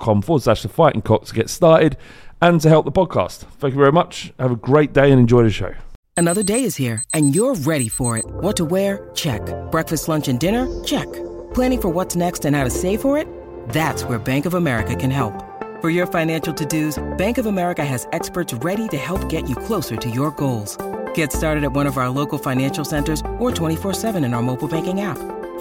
forward slash the fighting cock to get started and to help the podcast. Thank you very much. Have a great day and enjoy the show. Another day is here and you're ready for it. What to wear? Check. Breakfast, lunch, and dinner? Check. Planning for what's next and how to save for it? That's where Bank of America can help. For your financial to dos, Bank of America has experts ready to help get you closer to your goals. Get started at one of our local financial centers or 24-7 in our mobile banking app.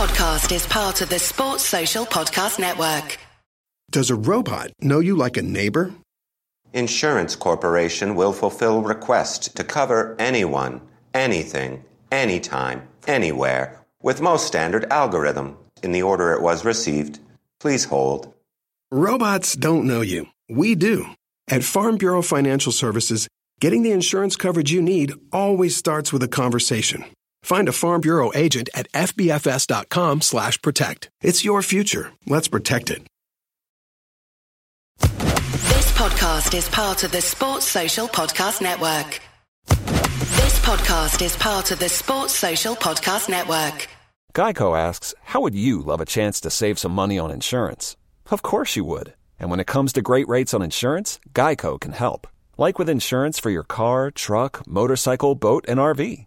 This podcast is part of the Sports Social Podcast Network. Does a robot know you like a neighbor? Insurance Corporation will fulfill requests to cover anyone, anything, anytime, anywhere, with most standard algorithm in the order it was received. Please hold. Robots don't know you. We do. At Farm Bureau Financial Services, getting the insurance coverage you need always starts with a conversation. Find a Farm Bureau agent at fbfs.com slash protect. It's your future. Let's protect it. This podcast is part of the Sports Social Podcast Network. This podcast is part of the Sports Social Podcast Network. Geico asks, How would you love a chance to save some money on insurance? Of course you would. And when it comes to great rates on insurance, Geico can help. Like with insurance for your car, truck, motorcycle, boat, and RV.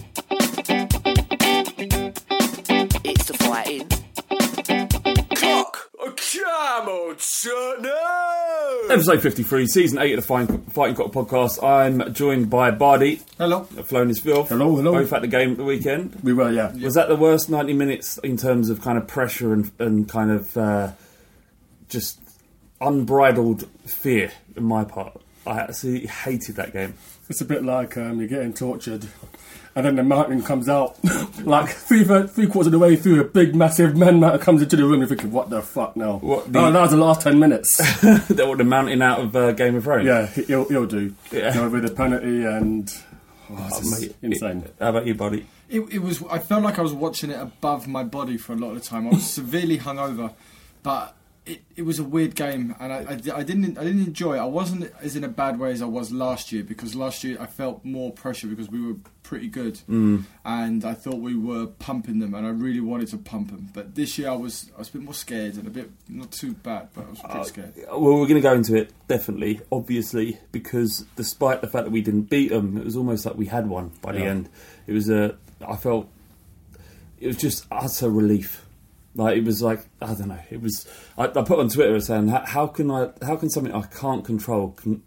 Come on, son. No. Episode 53, season 8 of the Fighting, Fighting Cock podcast. I'm joined by Bardi, Hello. flown his filth. Hello, hello. Both at the game at the weekend. We were, yeah. Was that the worst 90 minutes in terms of kind of pressure and, and kind of uh, just unbridled fear in my part? I absolutely hated that game. It's a bit like um, you're getting tortured, and then the mountain comes out. like three, three quarters of the way through, a big, massive man mountain comes into the room. You're thinking, what the fuck now? What, the- oh, that was the last 10 minutes. that were the mountain out of uh, Game of Thrones. yeah, he'll, he'll do. Yeah. You know, with the penalty and. Oh, Oh, mate, insane. How about you, Bardi? It, it was. I felt like I was watching it above my body for a lot of the time. I was severely hungover, but it, it was a weird game, and I, I, I didn't I didn't enjoy it. I wasn't as in a bad way as I was last year because last year I felt more pressure because we were pretty good, Mm. and I thought we were pumping them, and I really wanted to pump them. But this year I was I was a bit more scared and a bit not too bad, but I was pretty scared. Well, we're going to go into it definitely, obviously, because despite the fact that we didn't beat them, it was almost like we had one by the end. It was a, I felt, it was just utter relief. Like it was like I don't know. It was. I, I put on Twitter saying, how, "How can I? How can something I can't control? Can,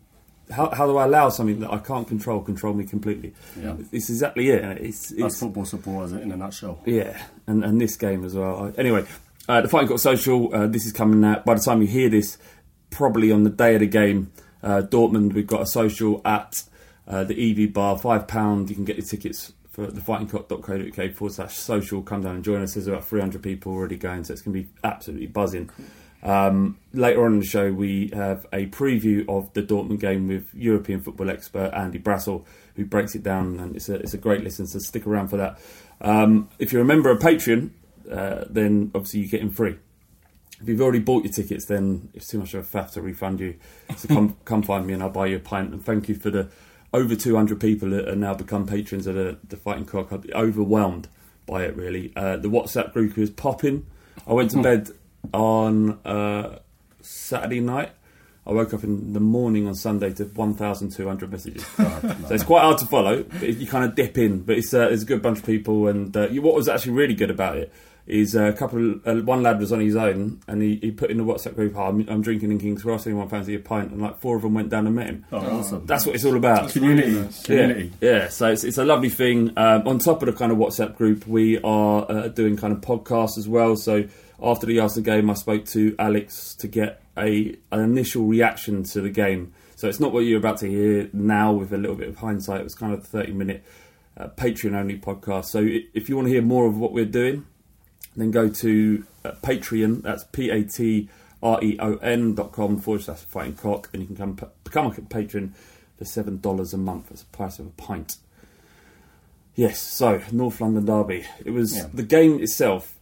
how, how do I allow something that I can't control control me completely?" Yeah. It's exactly it. It's, That's it's football supporters in a nutshell. yeah, and, and this game as well. I- Anyway, uh, the Fighting Cock Social, uh, this is coming out. By the time you hear this, probably on the day of the game, uh, Dortmund, we've got a social at uh, the EV bar, £5. You can get your tickets for the fightingcock.co.uk forward slash social. Come down and join us. There's about 300 people already going, so it's going to be absolutely buzzing. Um, later on in the show, we have a preview of the Dortmund game with European football expert Andy Brassell, who breaks it down, and it's a, it's a great listen, so stick around for that. Um, if you're a member of Patreon, uh, then obviously you get in free. If you've already bought your tickets, then it's too much of a faff to refund you. So come come find me and I'll buy you a pint. And thank you for the over 200 people that are now become patrons of the, the Fighting Cock. I'd be overwhelmed by it, really. Uh, the WhatsApp group is popping. I went to bed on uh, Saturday night. I woke up in the morning on Sunday to 1,200 messages. so it's quite hard to follow. But you kind of dip in, but it's, uh, it's a good bunch of people. And uh, what was actually really good about it is uh, a couple. Uh, one lad was on his own, and he, he put in the WhatsApp group, oh, I'm, "I'm drinking in King's Cross. Anyone fancy a pint?" And like four of them went down and met him. Oh, awesome. That's what it's all about. community. Community. Yeah, yeah. So it's, it's a lovely thing. Um, on top of the kind of WhatsApp group, we are uh, doing kind of podcasts as well. So after the Arsenal game, I spoke to Alex to get a an initial reaction to the game. So it's not what you're about to hear now with a little bit of hindsight. It was kind of a 30 minute uh, Patreon only podcast. So if you want to hear more of what we're doing, then go to uh, Patreon. That's P A T R E O N dot com forward slash fighting cock, and you can come become a patron for seven dollars a month. That's the price of a pint. Yes, so North London Derby. It was Yeah. the game itself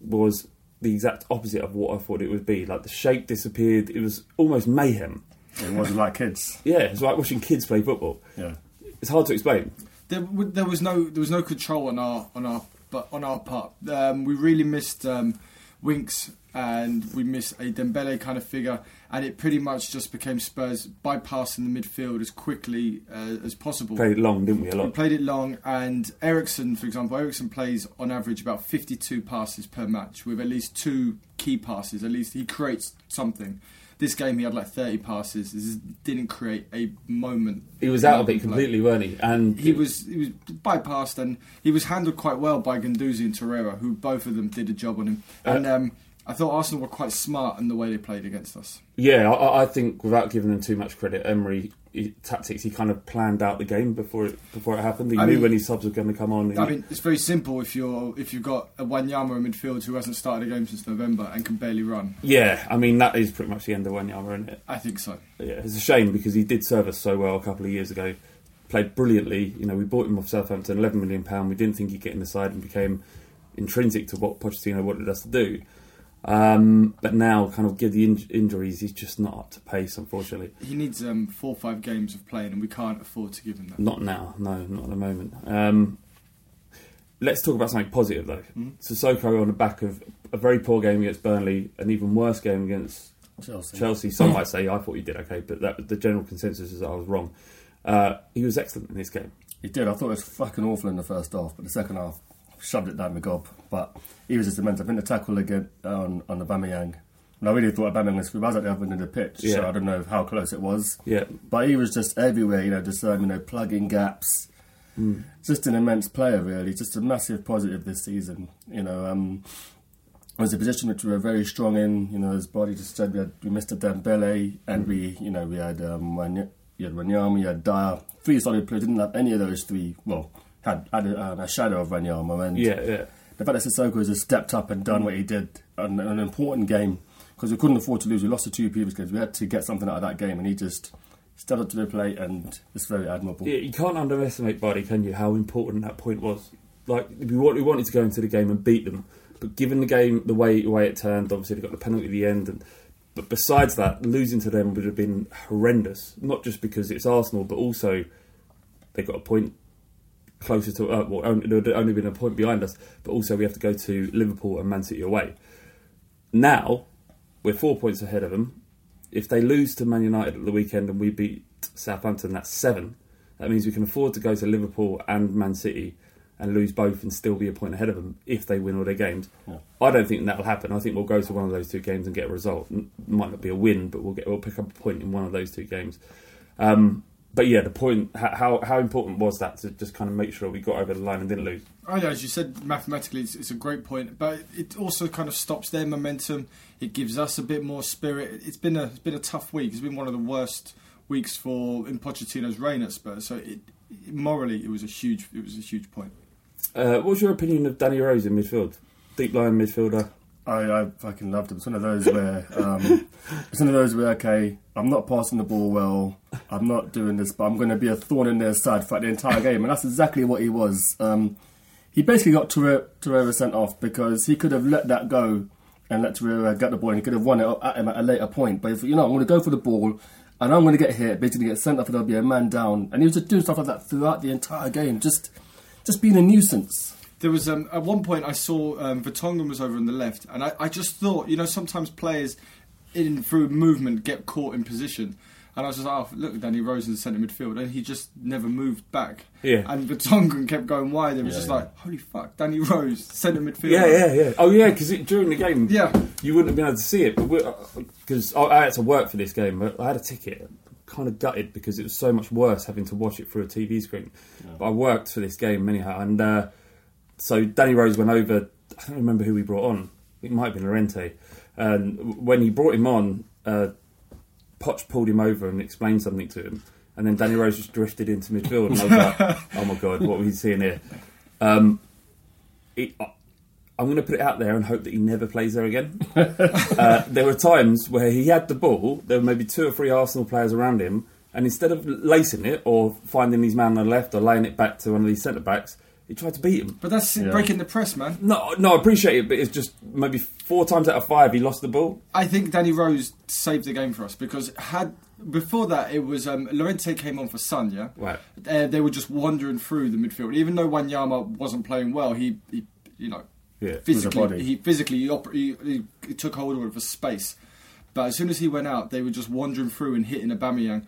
was the exact opposite of what I thought it would be. Like the shape disappeared. It was almost mayhem. It wasn't like kids. Yeah, it's like watching kids play football. Yeah. It's hard to explain. There, there was no there was no control on our on our but on our part. Um, we really missed um, Winks and we missed a Dembele kind of figure, and it pretty much just became Spurs bypassing the midfield as quickly uh, as possible. Played it long, didn't we? A lot. We played it long, and Eriksen, for example, Eriksen plays on average about 52 passes per match with at least two key passes. At least he creates something. This game he had like 30 passes. This is- didn't create a moment. He was out of it completely, weren't he? And He was he was bypassed and he was handled quite well by Guendouzi and Torreira, who both of them did a job on him. And Uh, um, I thought Arsenal were quite smart in the way they played against us. Yeah, I, I think without giving them too much credit, Emery he, tactics he kind of planned out the game before it before it happened. He I knew mean- when his subs were going to come on. I mean, it's very simple if you're if you've got a Wanyama in midfield who hasn't started a game since November and can barely run. yeah, I mean that is pretty much the end of Wanyama, isn't it? I think so. Yeah, it's a shame because he did serve us so well a couple of years ago. Played brilliantly. You know, we bought him off Southampton, eleven million pound. We didn't think he'd get in the side and became intrinsic to what Pochettino wanted us to do. Um, but now, kind of give the in- injuries, he's just not up to pace, unfortunately. He needs um, four or five games of playing, and we can't afford to give him that. Not now, no, not at the moment. Um, let's talk about something positive though. Sissoko on the back of a very poor game against Burnley, an even worse game against Chelsea. Chelsea. Some might say I thought you did okay, but that, the general consensus is that I was wrong. Uh, he was excellent in this game. He did. I thought it was fucking awful in the first half, but the second half shoved it down the gob. But he was just immense. I think the tackle again on on the Aubameyang. And I really thought Aubameyang was. I was at the other end of the pitch, so I don't know how close it was. Yeah. But he was just everywhere, you know, just um, you know, plugging gaps. Just an immense player, really. Just a massive positive this season. You know, um, it was a position which we were very strong in. You know, his body just said we had we missed a Dembele, and we, you know, we had um, you had Wanyama, you had Dier, three solid players. Didn't have any of those three. Well, had had a, um, a shadow of Wanyama, and Yeah, yeah. The fact that Sissoko has stepped up and done what he did on an important game because we couldn't afford to lose. We lost the two previous games. We had to get something out of that game, and he just stepped up to the plate, and it's very admirable. Yeah, you can't underestimate Bardi, can you? How important that point was. Like we wanted to go into the game and beat them, but given the game the way the way it turned, obviously they got the penalty at the end. And, but besides that, losing to them would have been horrendous. Not just because it's Arsenal, but also they got a point closer to uh, well, only, there would only been a point behind us. But also we have to go to Liverpool and Man City away. Now we're four points ahead of them. If they lose to Man United at the weekend and we beat Southampton, that's seven. That means we can afford to go to Liverpool and Man City and lose both and still be a point ahead of them if they win all their games. I don't think that will happen. I think we'll go to one of those two games and get a result. Might not be a win, but we'll get we'll pick up a point in one of those two games. Um, but yeah, the point how, how important was that to just kind of make sure we got over the line and didn't lose? Oh yeah, as you said, mathematically it's, it's a great point, but it also kind of stops their momentum. It gives us a bit more spirit. It's been a it's been a tough week. It's been one of the worst weeks for in Pochettino's reign at Spurs. So it, morally, it was a huge it was a huge point. Uh, what's your opinion of Danny Rose in midfield? Deep line midfielder. I, I fucking loved him. It's one of those where um, it's one of those where okay, I'm not passing the ball well. I'm not doing this, but I'm going to be a thorn in their side for the entire game, and that's exactly what he was. Um, he basically got Torre- Torreira sent off because he could have let that go and let Torreira get the ball, and he could have won it at him at a later point. But if you know, I'm going to go for the ball. And I'm going to get hit, basically get sent off, and there'll be a man down. And he was just doing stuff like that throughout the entire game, just, just being a nuisance. There was um, at one point I saw um, Vertonghen was over on the left, and I, I just thought, you know, sometimes players in through movement get caught in position, and I was just like, oh, look, Danny Rose in the centre midfield, and he just never moved back. Yeah. And Vertonghen kept going wide. And it was Yeah, just yeah. like, holy fuck, Danny Rose, centre midfield. Yeah, yeah, yeah. Oh, yeah, because during the game, Yeah. you wouldn't have been able to see it. Because I, I had to work for this game, but I had a ticket. Kind of gutted because it was so much worse having to watch it through a TV screen. But I worked for this game anyhow, and uh, so Danny Rose went over. I don't remember who we brought on. It might have been Llorente. And when he brought him on, uh, Poch pulled him over and explained something to him, and then Danny Rose just drifted into midfield, and I was like, "Oh my god, what are we seeing here?" Um, it, I'm going to put it out there and hope that he never plays there again. uh, there were times where he had the ball, there were maybe two or three Arsenal players around him, and instead of lacing it or finding his man on the left or laying it back to one of these centre backs, he tried to beat him. But that's breaking the press, man. No, no, I appreciate it, but it's just maybe four times out of five he lost the ball. I think Danny Rose saved the game for us because had before that it was um, Llorente came on for Son, yeah. Right. Uh, they were just wandering through the midfield. Even though Wanyama wasn't playing well, he, he you know, Yeah. With the physically body. he physically he, oper- he, he, he took hold of it for space. But as soon as he went out, they were just wandering through and hitting a Aubameyang.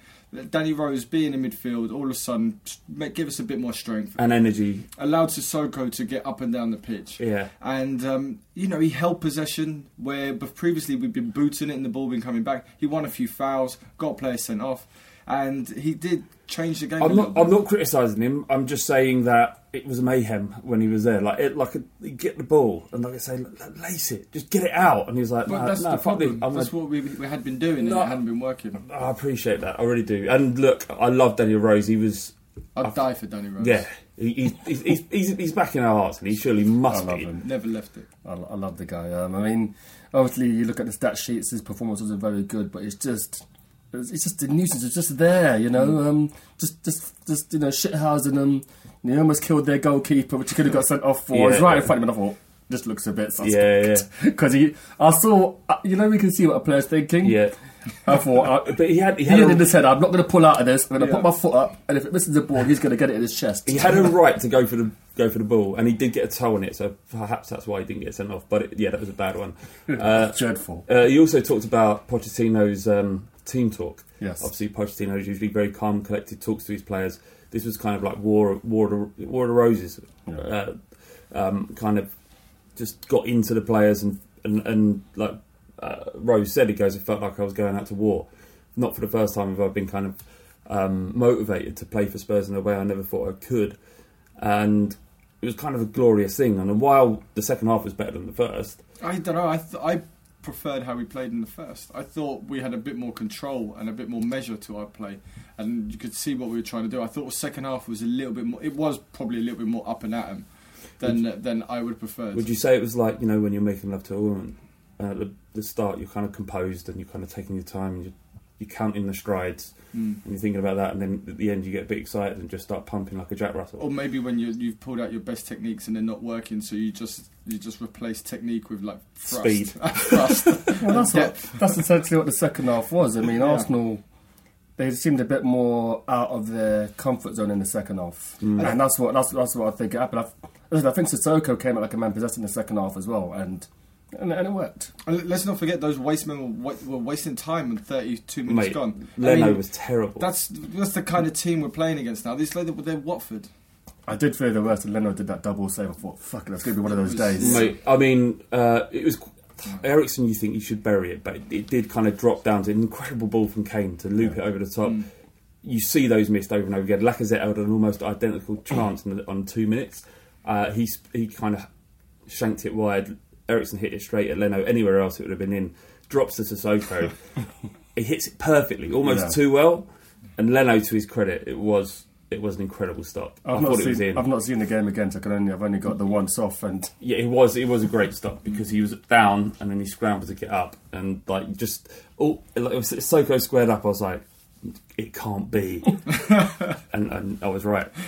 Danny Rose being in midfield, all of a sudden, give us a bit more strength. And energy. allowed Sissoko to get up and down the pitch. Yeah. And, um, you know, he held possession where previously we'd been booting it and the ball been coming back. He won a few fouls, got players sent off, and he did change the game. a I'm not. I'm not criticising him. I'm just saying that it was mayhem when he was there. Like it, like a, he'd get the ball and like I say, lace it, just get it out. And he was like, But no, that's no, the problem. I'm That's gonna- what we, we had been doing No. and it hadn't been working. I appreciate that. I really do. And look, I love Daniel Rose. He was. I'd die for Danny Rose. Yeah, he, he's, he's, he's, he's, he's back in our hearts, and he surely must I love be. him. Never left it. I, I love the guy. Um, I mean, obviously, you look at the stat sheets, his performance wasn't very good, but it's just. It's just a nuisance. It's just there, you know. Um, just, just, just you know, shithousing them. He almost killed their goalkeeper, which he could have got sent off for. Yeah. It's right in front of him. and I thought, this looks a bit suspect. Yeah. Because he, I saw, uh, you know, we can see what a player's thinking. Yeah. I thought, I, But he had he he had in a, his head, I'm not going to pull out of this. I'm going to Yeah. put my foot up, and if it misses the ball, he's going to get it in his chest. he had a right to go for the go for the ball, and he did get a toe on it. So perhaps that's why he didn't get sent off. But it, yeah, that was a bad one. Uh, dreadful. Uh, he also talked about Pochettino's um, team talk. Yes. Obviously, Pochettino is usually very calm, collected, talks to his players. This was kind of like War, War, of the- War of the Roses. Uh, um, kind of just got into the players and and, and like uh, Rose said, he goes, it felt like I was going out to war. Not for the first time have I been kind of um, motivated to play for Spurs in a way I never thought I could, and it was kind of a glorious thing. And while the second half was better than the first, I don't know. I th- I preferred how we played in the first. I thought we had a bit more control and a bit more measure to our play, and you could see what we were trying to do. I thought the second half was a little bit more. It was probably a little bit more up and at 'em than than I would prefer. Would you say it was like you know when you're making love to a woman? Uh, at the, the start, you're kind of composed and you're kind of taking your time and you're, you're counting the strides Mm. and you're thinking about that, and then at the end you get a bit excited and just start pumping like a Jack Russell. Or maybe when you you've pulled out your best techniques and they're not working, so you just you just replace technique with like thrust. Speed. thrust. Well, that's, what, that's essentially what the second half was. I mean, Yeah. Arsenal, they seemed a bit more out of their comfort zone in the second half, Mm. and that's what that's, that's what I think happened. I, listen, I think Sissoko came out like a man possessed in the second half as well, and and, and it worked. And let's not forget those waste men were, were wasting time and 32 minutes Mate, gone. I Leno mean, was terrible. That's that's the kind of team we're playing against now. These like they're Watford. I did fear the worst, and Leno did that double save. I thought, fuck, it, that's going to be one of those days. Mate, I mean, uh, it was Eriksen. You think you should bury it, but it, it did kind of drop down to an incredible ball from Kane to loop it over the top. Mm. You see those missed over and over again. Lacazette had an almost identical chance in the, on two minutes. Uh, he he kind of shanked it wide. Eriksen hit it straight at Leno. Anywhere else, it would have been in. Drops it to Sissoko. he hits it perfectly, almost Yeah. too well. And Leno, to his credit, it was it was an incredible stop. I I've thought not, it was seen, in. I've not seen the game again, so I can only, I've only got the once off, and Yeah, it was. It was a great stop because he was down and then he scrambled to get up and like just oh, like, it was Soko squared up. I was like, it can't be, and, and I was right.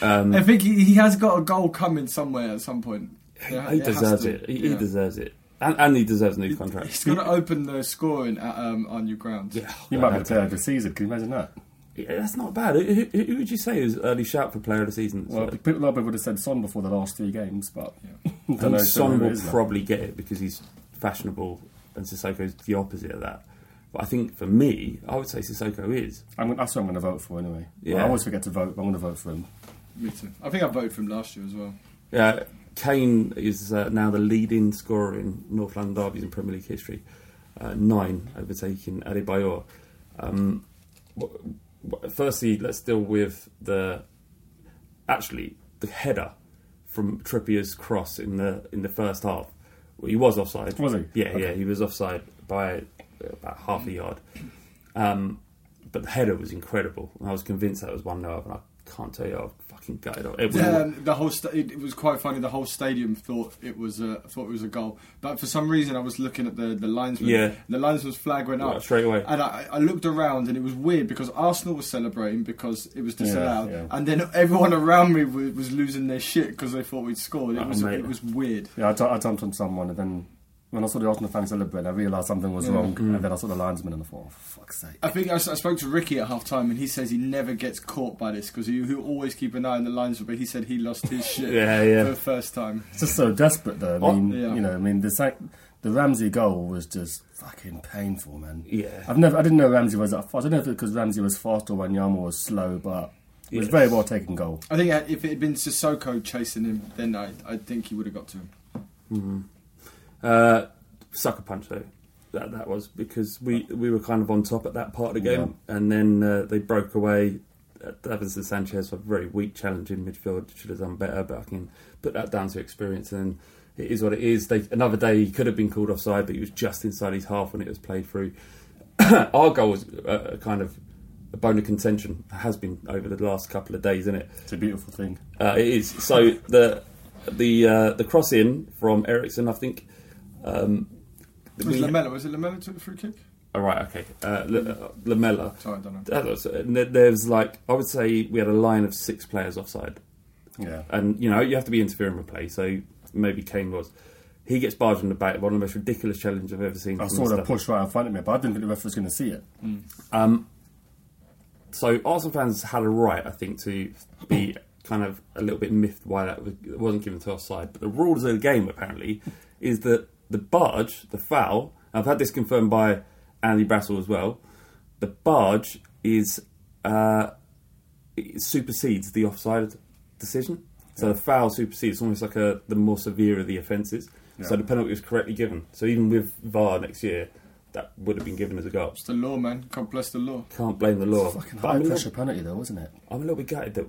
Um, I think he, he has got a goal coming somewhere at some point. Yeah, he deserves to. it. He, he deserves it, and, and he deserves a new contract. He's going to open the scoring at um, our new ground. Yeah, you might be the player of the season. Can you imagine that? Yeah, that's not bad. Who, who, who would you say is early shout for player of the season? Well, So- people, a lot of people would have said Son before the last three games, but I don't think know. Son don't know who it will probably get it because he's fashionable, and Sissoko's the opposite of that. But I think for me, I would say Sissoko is. I'm, that's what I'm going to vote for anyway. Yeah. I always forget to vote. but I'm going to vote for him. Me too. I think I voted for him last year as well. Yeah, Kane is uh, now the leading scorer in North London derbies in Premier League history. Uh, nine, overtaking Adebayor. Um, firstly, let's deal with the actually the header from Trippier's cross in the in the first half. Well, he was offside. Was he? Yeah, Okay. yeah, he was offside by about half a yard. Um, but the header was incredible. I was convinced that was one 0 and I can't tell you how fucking gutted. It was Yeah, um, the whole sta- it, it was quite funny. The whole stadium thought it was a thought it was a goal, but for some reason I was looking at the the linesman. Yeah. the linesman's flag went up Right, straight away. and I, I looked around and it was weird because Arsenal was celebrating because it was disallowed, yeah. and then everyone around me was, was losing their shit because they thought we'd scored. It Oh, was mate. it was weird. Yeah, I, ju- I jumped on someone, and then when I saw the Arsenal fans celebrate, I realised something was wrong, Mm. and then I saw the linesman, and I thought, oh, for fuck's sake. I think I spoke to Ricky at half time and he says he never gets caught by this because he he'll always keep an eye on the lines. But he said he lost his shit Yeah, yeah. for the first time. It's just so desperate, though. I mean, yeah. you know, I mean, the the Ramsey goal was just fucking painful, man. Yeah. I've never, I didn't know Ramsey was that fast. I don't know if it's because Ramsey was fast or Wanyama was slow, but it was Yeah. very well taken goal. I think uh, if it had been Sissoko chasing him, then I I think he would have got to him. Uh, sucker punch though. That that was because we we were kind of on top at that part of the game, and then uh, they broke away. Uh, Davinson Sanchez for a very weak challenge in midfield. Should have done better, but I can put that down to experience. And it is what it is. They, another day he could have been called offside, but he was just inside his half when it was played through. Our goal was uh, a kind of a bone of contention. Has been over the last couple of days, isn't it? It's a beautiful thing. Uh, it is. So the the uh, the cross in from Eriksen, I think. Um, Was we- Lamela? Was it Lamela took the free kick? Oh, right, okay. Uh, uh, Lamela. Sorry, I don't know. That was- There's like I would say we had a line of six players offside, Yeah. and you know you have to be interfering with play. So maybe Kane was. he gets barged in the back. One of the most ridiculous challenges I've ever seen. I saw the the push right in front of me, but I didn't think the ref was going to see it. Um, so Arsenal fans had a right, I think, to be kind of a little bit miffed why that was, it wasn't given to offside. But the rules of the game apparently is that the barge, the foul. I've had this confirmed by Andy Brassell as well. The barge is uh, it supersedes the offside decision. So the foul supersedes. It's almost like a the more severe of the offences. So the penalty was correctly given. So even with VAR next year, that would have been given as a goal. It's the law, man. God bless the law. Can't blame the law. Fucking But high I'm, a pressure little, penalty, though, wasn't it? I'm a little bit gutted that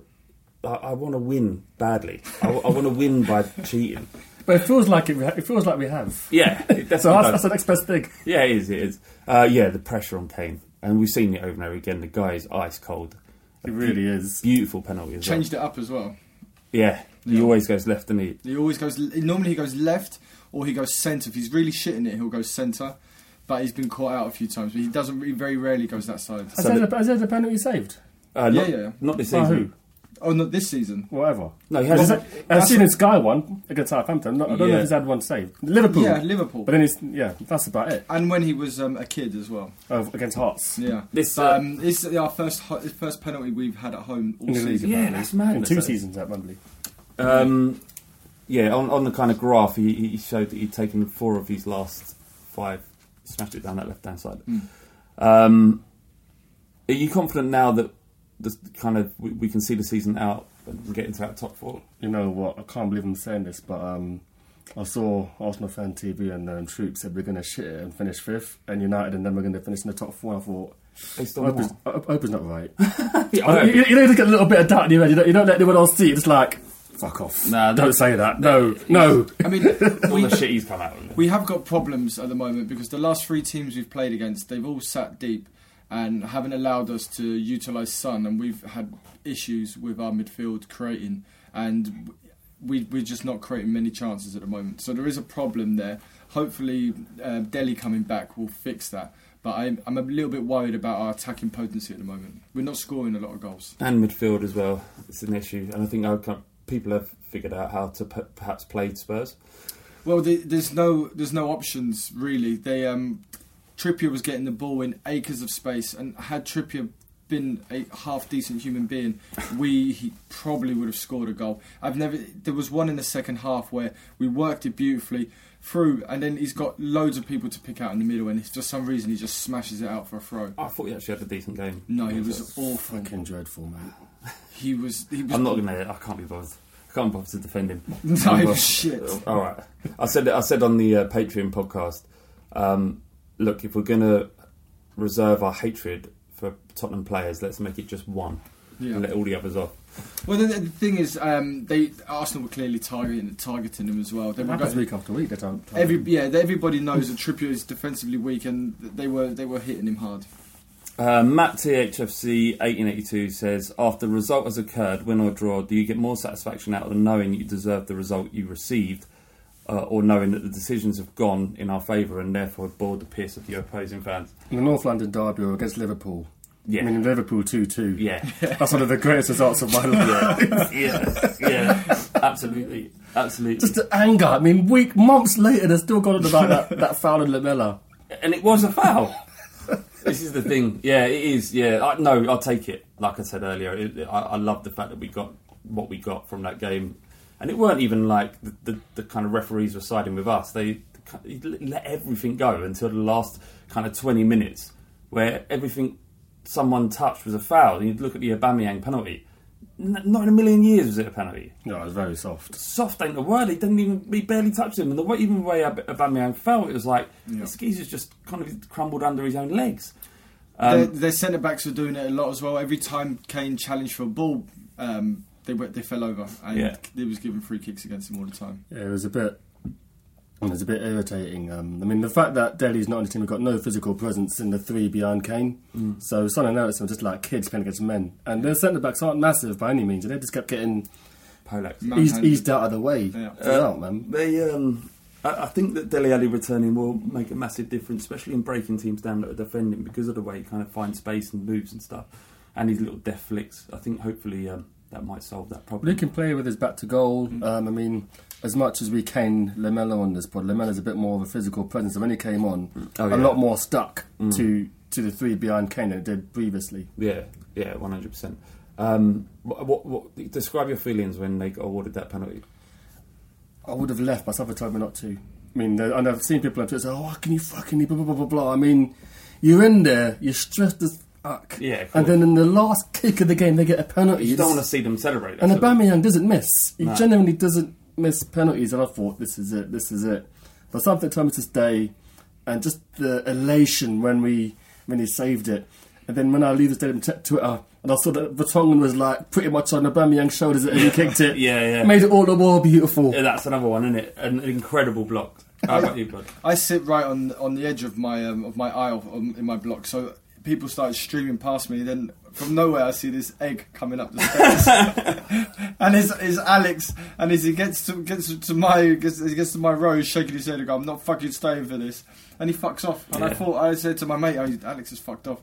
I, I want to win badly. I, want to win by cheating. But it feels like it, it feels like we have. Yeah, it So that's, does. that's the next best thing. Yeah, it is. It is. Uh, yeah, the pressure on Kane, and we've seen it over and over again. The guy is ice cold. It really is. Beautiful penalty as Changed well. it up as well. Yeah, he Yeah. always goes left, and he. He always goes. Normally he goes left or he goes centre. If he's really shitting it, he'll go centre. But he's been caught out a few times. But he doesn't. He very rarely goes that side. Has, So there, the- has there the penalty saved? Uh, not, Yeah, yeah. Not this By season. Who? Oh, not this season. Whatever. No, he Well, hasn't. I've I've seen his Sky one against Southampton. No, I don't know if he's had one saved. Liverpool. Yeah, Liverpool. But then he's yeah, that's about it. And when he was um, a kid as well. Oh, against Hearts. Yeah. This, uh, um, this is our first ho- first penalty we've had at home all In season. Yeah, that's madness, In two that is. seasons at Wembley. Um, yeah, on, on the kind of graph, he, he showed that he'd taken four of his last five, smashed it down that left hand side. Um, are you confident now that this kind of we, we can see the season out and get into that top four? You know what? I can't believe I'm saying this, but um, I saw Arsenal fan TV and um, Troop said we're going to shit it and finish fifth, and United and then we're going to finish in the top four. I thought, I hope, what? it's, I hope- it's not right. Yeah, I- I you, know. you know, you just get a little bit of doubt in your head. You don't, you don't let anyone else see it. It's like, fuck off. Nah, don't say that. No, no. I mean, all the shit he's come out with. we have got problems at the moment because the last three teams we've played against, they've all sat deep and haven't allowed us to utilise Son, and we've had issues with our midfield creating, and we, we're just not creating many chances at the moment. So there is a problem there. Hopefully, uh, Dele coming back will fix that. But I'm, I'm a little bit worried about our attacking potency at the moment. We're not scoring a lot of goals. and midfield as well. It's an issue, and I think people have figured out how to p- perhaps play Spurs. Well, the, there's no there's no options really. They um, Trippier was getting the ball in acres of space, and had Trippier been a half decent human being, we he probably would have scored a goal. I've never. There was one in the second half where we worked it beautifully through, and then he's got loads of people to pick out in the middle, and for some reason he just smashes it out for a throw. I thought he actually had a decent game. No, he was awful. Fucking dreadful, man. He was. He was I'm not gonna. I can't be bothered. I can't bother to defend him. No, shit. All right. I said. I said on the uh, Patreon podcast. Um, look, if we're gonna reserve our hatred for Tottenham players, let's make it just one Yeah. and let all the others off. Well, the, the thing is, um, they Arsenal were clearly targeting targeting him as well. They were happens week after week. That time. Every yeah, everybody knows that Trippier is defensively weak, and they were they were hitting him hard. Uh, Matt THFC 1882 says, after the result has occurred, win or draw, do you get more satisfaction out of knowing you deserve the result you received, uh, or knowing that the decisions have gone in our favour and therefore bored the piss of your opposing fans? In the North London derby or against Liverpool. Yeah. I mean, in Liverpool 2 2. Yeah. That's one of the greatest results of my life. yeah, yeah, absolutely, absolutely. Just the anger. I mean, week, months later, they're still going on about that, that foul in Lamela. and it was a foul. this is the thing. Yeah, it is. Yeah, I, no, I'll take it. Like I said earlier, it, I, I love the fact that we got what we got from that game, and it weren't even like the, the, the kind of referees were siding with us. They let everything go until the last kind of twenty minutes, where everything someone touched was a foul. And you'd look at the Aubameyang penalty. N- not in a million years was it a penalty. No, it was very soft. Soft ain't the word. He didn't even. He barely touched him, and the way, even the way Ab- Aubameyang fell, it was like this geezer's just kind of crumbled under his own legs. their, Um, their centre backs were doing it a lot as well. Every time Kane challenged for a ball, um, they went, they fell over, and Yeah. they was giving free kicks against him all the time. Yeah, it was a bit. It was a bit irritating. Um, I mean, the fact that Dele's not on the team, we've got no physical presence in the three behind Kane. Mm. So Son and Eriksen were just like kids playing against men. And their centre backs aren't massive by any means, and they just kept getting Polak. eased, Manhandled. eased out of the way. Yeah. Throughout, man. They, um, I, I think that Dele Alli returning will make a massive difference, especially in breaking teams down that are defending because of the way he kind of finds space and moves and stuff, and his little death flicks. I think hopefully um, that might solve that problem. he can play with his back to goal. Um, I mean, as much as we cane Lamela on this pod, Lamela's a bit more of a physical presence. And when he came on, Oh, a lot more stuck to to the three behind Kane than it did previously. Yeah, yeah, one hundred percent. Um, what, what, what, describe your feelings when they got awarded that penalty. I would have left myself. told me not to. I mean, and I've seen people on Twitter say, "Oh, how can you fucking blah blah blah blah blah." I mean, you're in there, you're stressed as fuck, Yeah, and then in the last kick of the game, they get a penalty. You don't want to see them celebrate. And that's all. Aubameyang doesn't miss. He No. genuinely doesn't miss penalties. And I thought, this is it, this is it. But something told me to stay, and just the elation when we when he saved it. And then when I leave the stadium, check Twitter, and I saw that Vertonghen was like pretty much on Aubameyang's shoulders and he kicked it. Yeah, yeah. Made it all the more beautiful. Yeah, that's another one, isn't it? An incredible block. How about you, bud? I sit right on on the edge of my um, of my aisle um, in my block, so people started streaming past me. Then from nowhere, I see this egg coming up the stairs, and it's, it's Alex. And as he gets to gets to my gets, he gets to my row, he's shaking his head and go, "I'm not fucking staying for this," and he fucks off. And I thought I said to my mate, oh, "Alex is fucked off."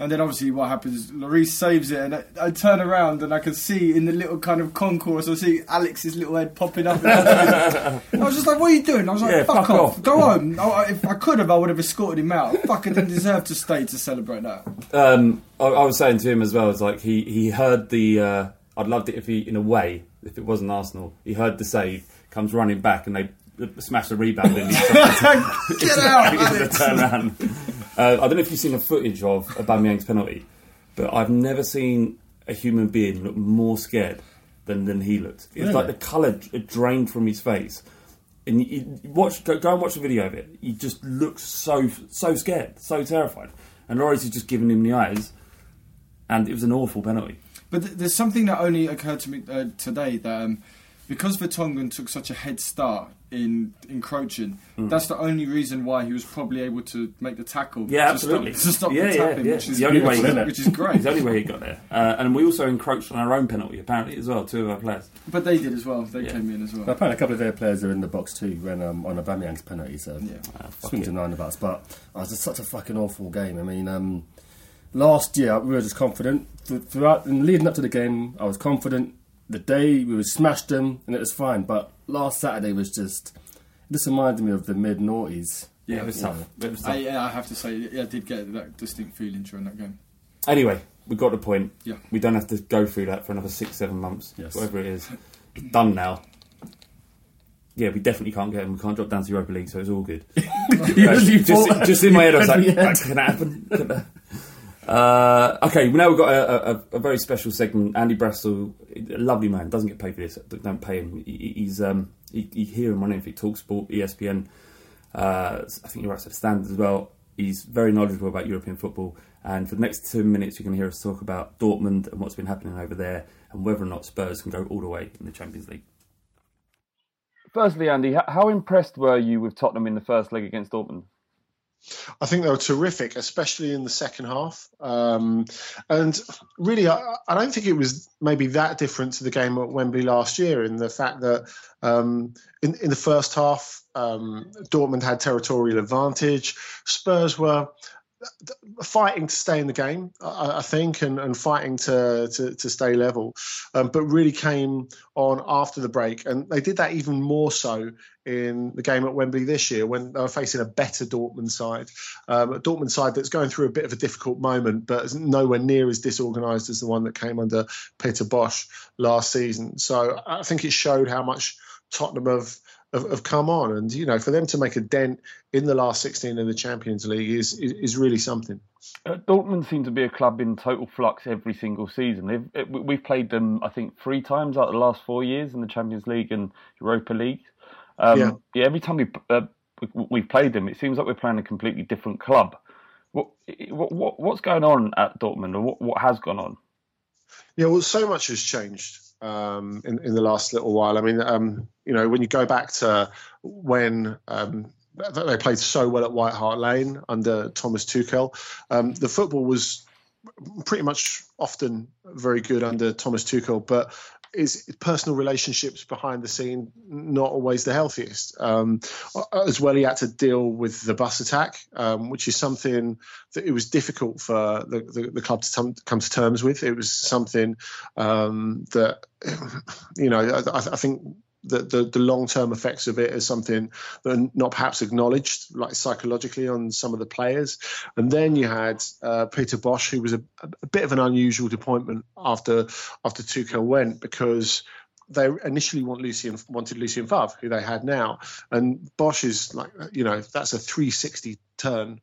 And then obviously what happens is Lloris saves it and I, I turn around and I can see in the little kind of concourse I see Alex's little head popping up. I was just like, what are you doing? I was like, Yeah, fuck, fuck off. off. Go home. I, if I could have, I would have escorted him out. I fucking didn't deserve to stay to celebrate that. Um, I, I was saying to him as well. It's like he he heard the. Uh, I'd loved it if he, in a way, if it wasn't Arsenal, he heard the save, comes running back, and they smash the rebound in. He's Get out, It's a Alex. Uh, I don't know if you've seen the footage of Aubameyang's penalty, but I've never seen a human being look more scared than, than he looked. It's Really? like the colour d- drained from his face. And you, you watch, go, go and watch the video of it. He just looks so so scared, so terrified. And Lloris is just giving him the eyes, and it was an awful penalty. But th- there's something that only occurred to me uh, today that um, because Vertonghen took such a head start in encroaching, that's the only reason why he was probably able to make the tackle. Yeah, to absolutely. Stop, to stop yeah, the yeah, tackling, yeah. which is the only way, beautiful, isn't which is great. It's the only way he got there. Uh, and we also encroached on our own penalty, apparently, as well, two of our players. But they did as well. They Yeah. came in as well. Apparently, a couple of their players are in the box too when um, on Aubameyang's penalty. So Yeah. Ah, fuck swings it. and roundabouts. But oh, it was just such a fucking awful game. I mean, um, last year we were just confident. Th- throughout and leading up to the game, I was confident. The day we would smash them and it was fine. But last Saturday was just. This reminded me of the mid noughties. Yeah, it was tough. It was tough. I, yeah, I have to say, yeah, I did get that distinct feeling during that game. Anyway, we got the point. Yeah. We don't have to go through that for another six, seven months, Yes. whatever it is. It's done now. Yeah, we definitely can't get them. We can't drop down to the Europa League, so it's all good. Usually just, just in my head, I was like, Yeah. "That can that happen? Can that-" Uh, okay, now we've got a, a, a very special segment. Andy Brassell, a lovely man, doesn't get paid for this. Don't pay him. He, he's um, he, you hear him on anything. Talksport, ESPN. Uh, I think he writes at Standard as well. He's very knowledgeable about European football. And for the next two minutes, you're going to hear us talk about Dortmund and what's been happening over there, and whether or not Spurs can go all the way in the Champions League. Firstly, Andy, how impressed were you with Tottenham in the first leg against Dortmund? I think they were terrific, especially in the second half. Um, and really, I, I don't think it was maybe that different to the game at Wembley last year in the fact that um, in, in the first half, um, Dortmund had territorial advantage. Spurs were fighting to stay in the game, I, I think, and, and fighting to, to, to stay level, um, but really came on after the break. And they did that even more so in the game at Wembley this year when they were facing a better Dortmund side. Um, a Dortmund side that's going through a bit of a difficult moment, but nowhere near as disorganised as the one that came under Peter Bosz last season. So I think it showed how much Tottenham have have, have come on, and you know, for them to make a dent in the last 16 in the Champions League is is, is really something. Uh, Dortmund seem to be a club in total flux every single season. They've, it, we- we've played them, I think, three times out of the last four years in the Champions League and Europa League. Um, Yeah. yeah. Every time we, uh, we we've played them, it seems like we're playing a completely different club. What, what, what what's going on at Dortmund, or what, what has gone on? Yeah, well, so much has changed um, in in the last little while. I mean, um, you know, when you go back to when um, they played so well at White Hart Lane under Thomas Tuchel, um, the football was pretty much often very good under Thomas Tuchel, but is personal relationships behind the scene not always the healthiest. Um, as well, he had to deal with the bus attack, um, which is something that it was difficult for the, the, the club to come, to terms with. It was something um, that, you know, I, I think the, the, the long term effects of it is something that are not perhaps acknowledged, like psychologically, on some of the players. And then you had uh, Peter Bosz, who was a, a, bit of an unusual appointment after after Tuchel went because they initially want Lucien wanted Lucien Favre, who they had now, and Bosz is like you know that's a 360 turn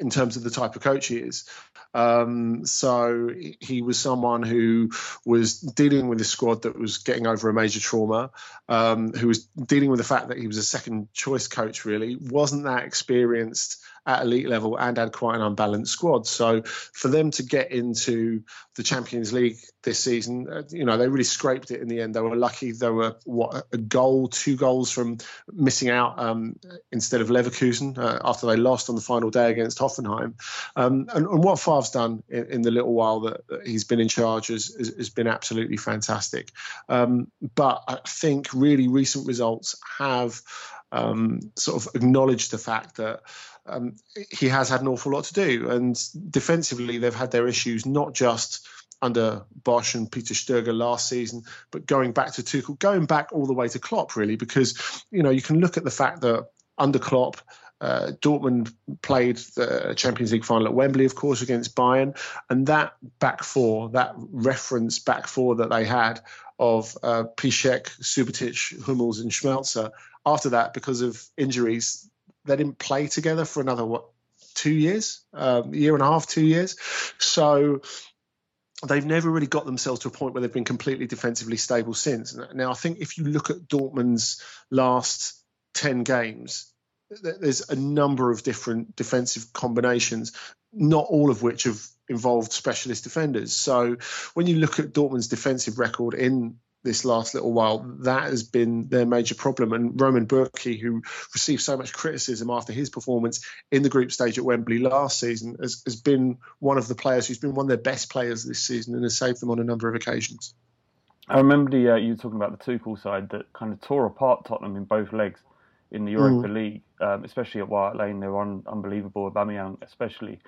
in terms of the type of coach he is. Um, so he was someone who was dealing with a squad that was getting over a major trauma, um, who was dealing with the fact that he was a second choice coach, really, wasn't that experienced at elite level and had quite an unbalanced squad. So for them to get into the Champions League this season, uh, you know, they really scraped it in the end. They were lucky. They were what a goal, two goals from missing out um, instead of Leverkusen uh, after they lost on the final day against Hoffenheim. Um, and, and, what Favre's done in, in, the little while that, he's been in charge has, has, has been absolutely fantastic. Um, but I think really recent results have um, sort of acknowledged the fact that um, he has had an awful lot to do. And defensively, they've had their issues not just under Bosz and Peter Stöger last season, but going back to Tuchel, going back all the way to Klopp, really, because you know you can look at the fact that under Klopp. Uh, Dortmund played the Champions League final at Wembley, of course, against Bayern, and that back four, that reference back four that they had of uh, Piszczek, Subotic, Hummels, and Schmelzer. After that, because of injuries, they didn't play together for another what two years, um, year and a half, two years. So they've never really got themselves to a point where they've been completely defensively stable since. Now, I think if you look at Dortmund's last 10 games, there's a number of different defensive combinations, not all of which have involved specialist defenders. So when you look at Dortmund's defensive record in this last little while, that has been their major problem. And Roman Bürki, who received so much criticism after his performance in the group stage at Wembley last season, has, has been one of the players who's been one of their best players this season and has saved them on a number of occasions. I remember the, uh, you talking about the Tuchel side that kind of tore apart Tottenham in both legs in the Europa mm. League, um, especially at White Lane. They were un- unbelievable, Aubameyang especially.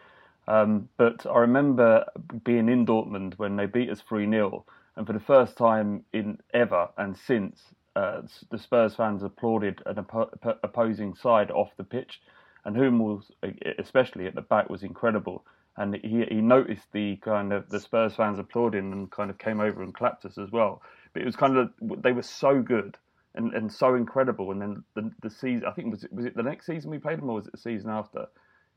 Um, but I remember being in Dortmund when they beat us 3 0 and for the first time in ever and since, uh, the Spurs fans applauded an op- opposing side off the pitch, and Hummels, especially at the back, was incredible. And he he noticed the kind of the Spurs fans applauding and kind of came over and clapped us as well. But it was kind of they were so good and, and so incredible. And then the the season, I think was it was it the next season we played them or was it the season after?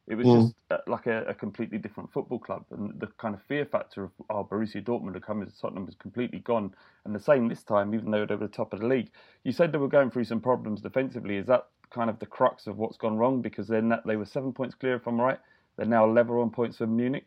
It was mm. just uh, like a, a, completely different football club, and the kind of fear factor of oh, Borussia Dortmund to come into Tottenham was completely gone. And the same this time, even though they were the top of the league. You said they were going through some problems defensively. Is that kind of the crux of what's gone wrong? Because then they were seven points clear, if I'm right. They're now level on points with Munich.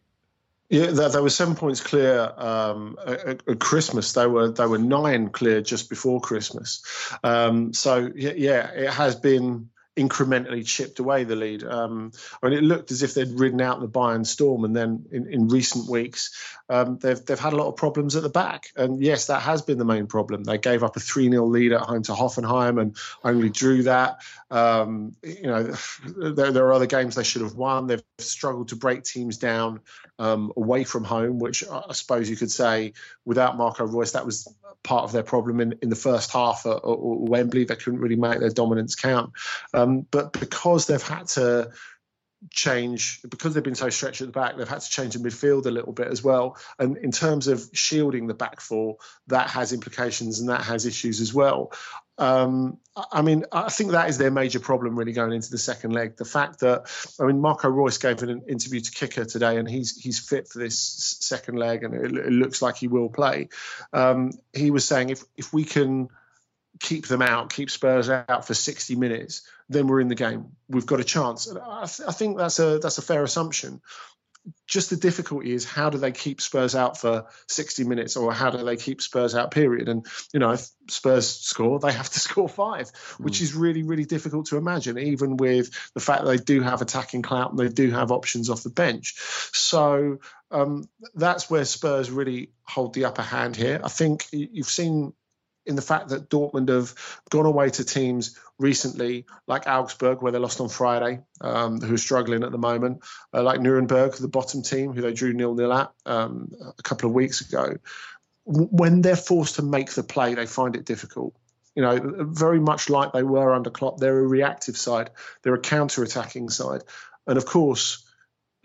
Yeah, they, were seven points clear um, at, at, Christmas. They were they were nine clear just before Christmas. Um, so yeah, yeah, it has been incrementally chipped away the lead. Um, I mean, it looked as if they'd ridden out the Bayern storm, and then in, in recent weeks, um, they've they've had a lot of problems at the back. And yes, that has been the main problem. They gave up a three 0 lead at home to Hoffenheim and only drew that. Um, you know, there, there, are other games they should have won. They've struggled to break teams down um, away from home, which I suppose you could say without Marco Reus, that was part of their problem in, in the first half at, at Wembley. They couldn't really make their dominance count. Um, but because they've had to change because they've been so stretched at the back they've had to change the midfield a little bit as well and in terms of shielding the back four that has implications and that has issues as well um, I mean, I think that is their major problem really going into the second leg. The fact that, I mean, Marco Reus gave an interview to Kicker today, and he's he's fit for this second leg, and it, it looks like he will play. Um, he was saying if if we can keep them out, keep Spurs out for 60 minutes, then we're in the game. We've got a chance. I, th- I, think that's a that's a fair assumption just the difficulty is how do they keep Spurs out for 60 minutes or how do they keep Spurs out period and you know if Spurs score they have to score five which mm. is really really difficult to imagine even with the fact that they do have attacking clout and they do have options off the bench so um, that's where Spurs really hold the upper hand here. I think you've seen in the fact that Dortmund have gone away to teams recently, like Augsburg, where they lost on Friday, um, who are struggling at the moment, uh, like Nuremberg, the bottom team, who they drew nil nil at um, a couple of weeks ago. When they're forced to make the play, they find it difficult. You know, very much like they were under Klopp, they're a reactive side, they're a counter-attacking side, and of course.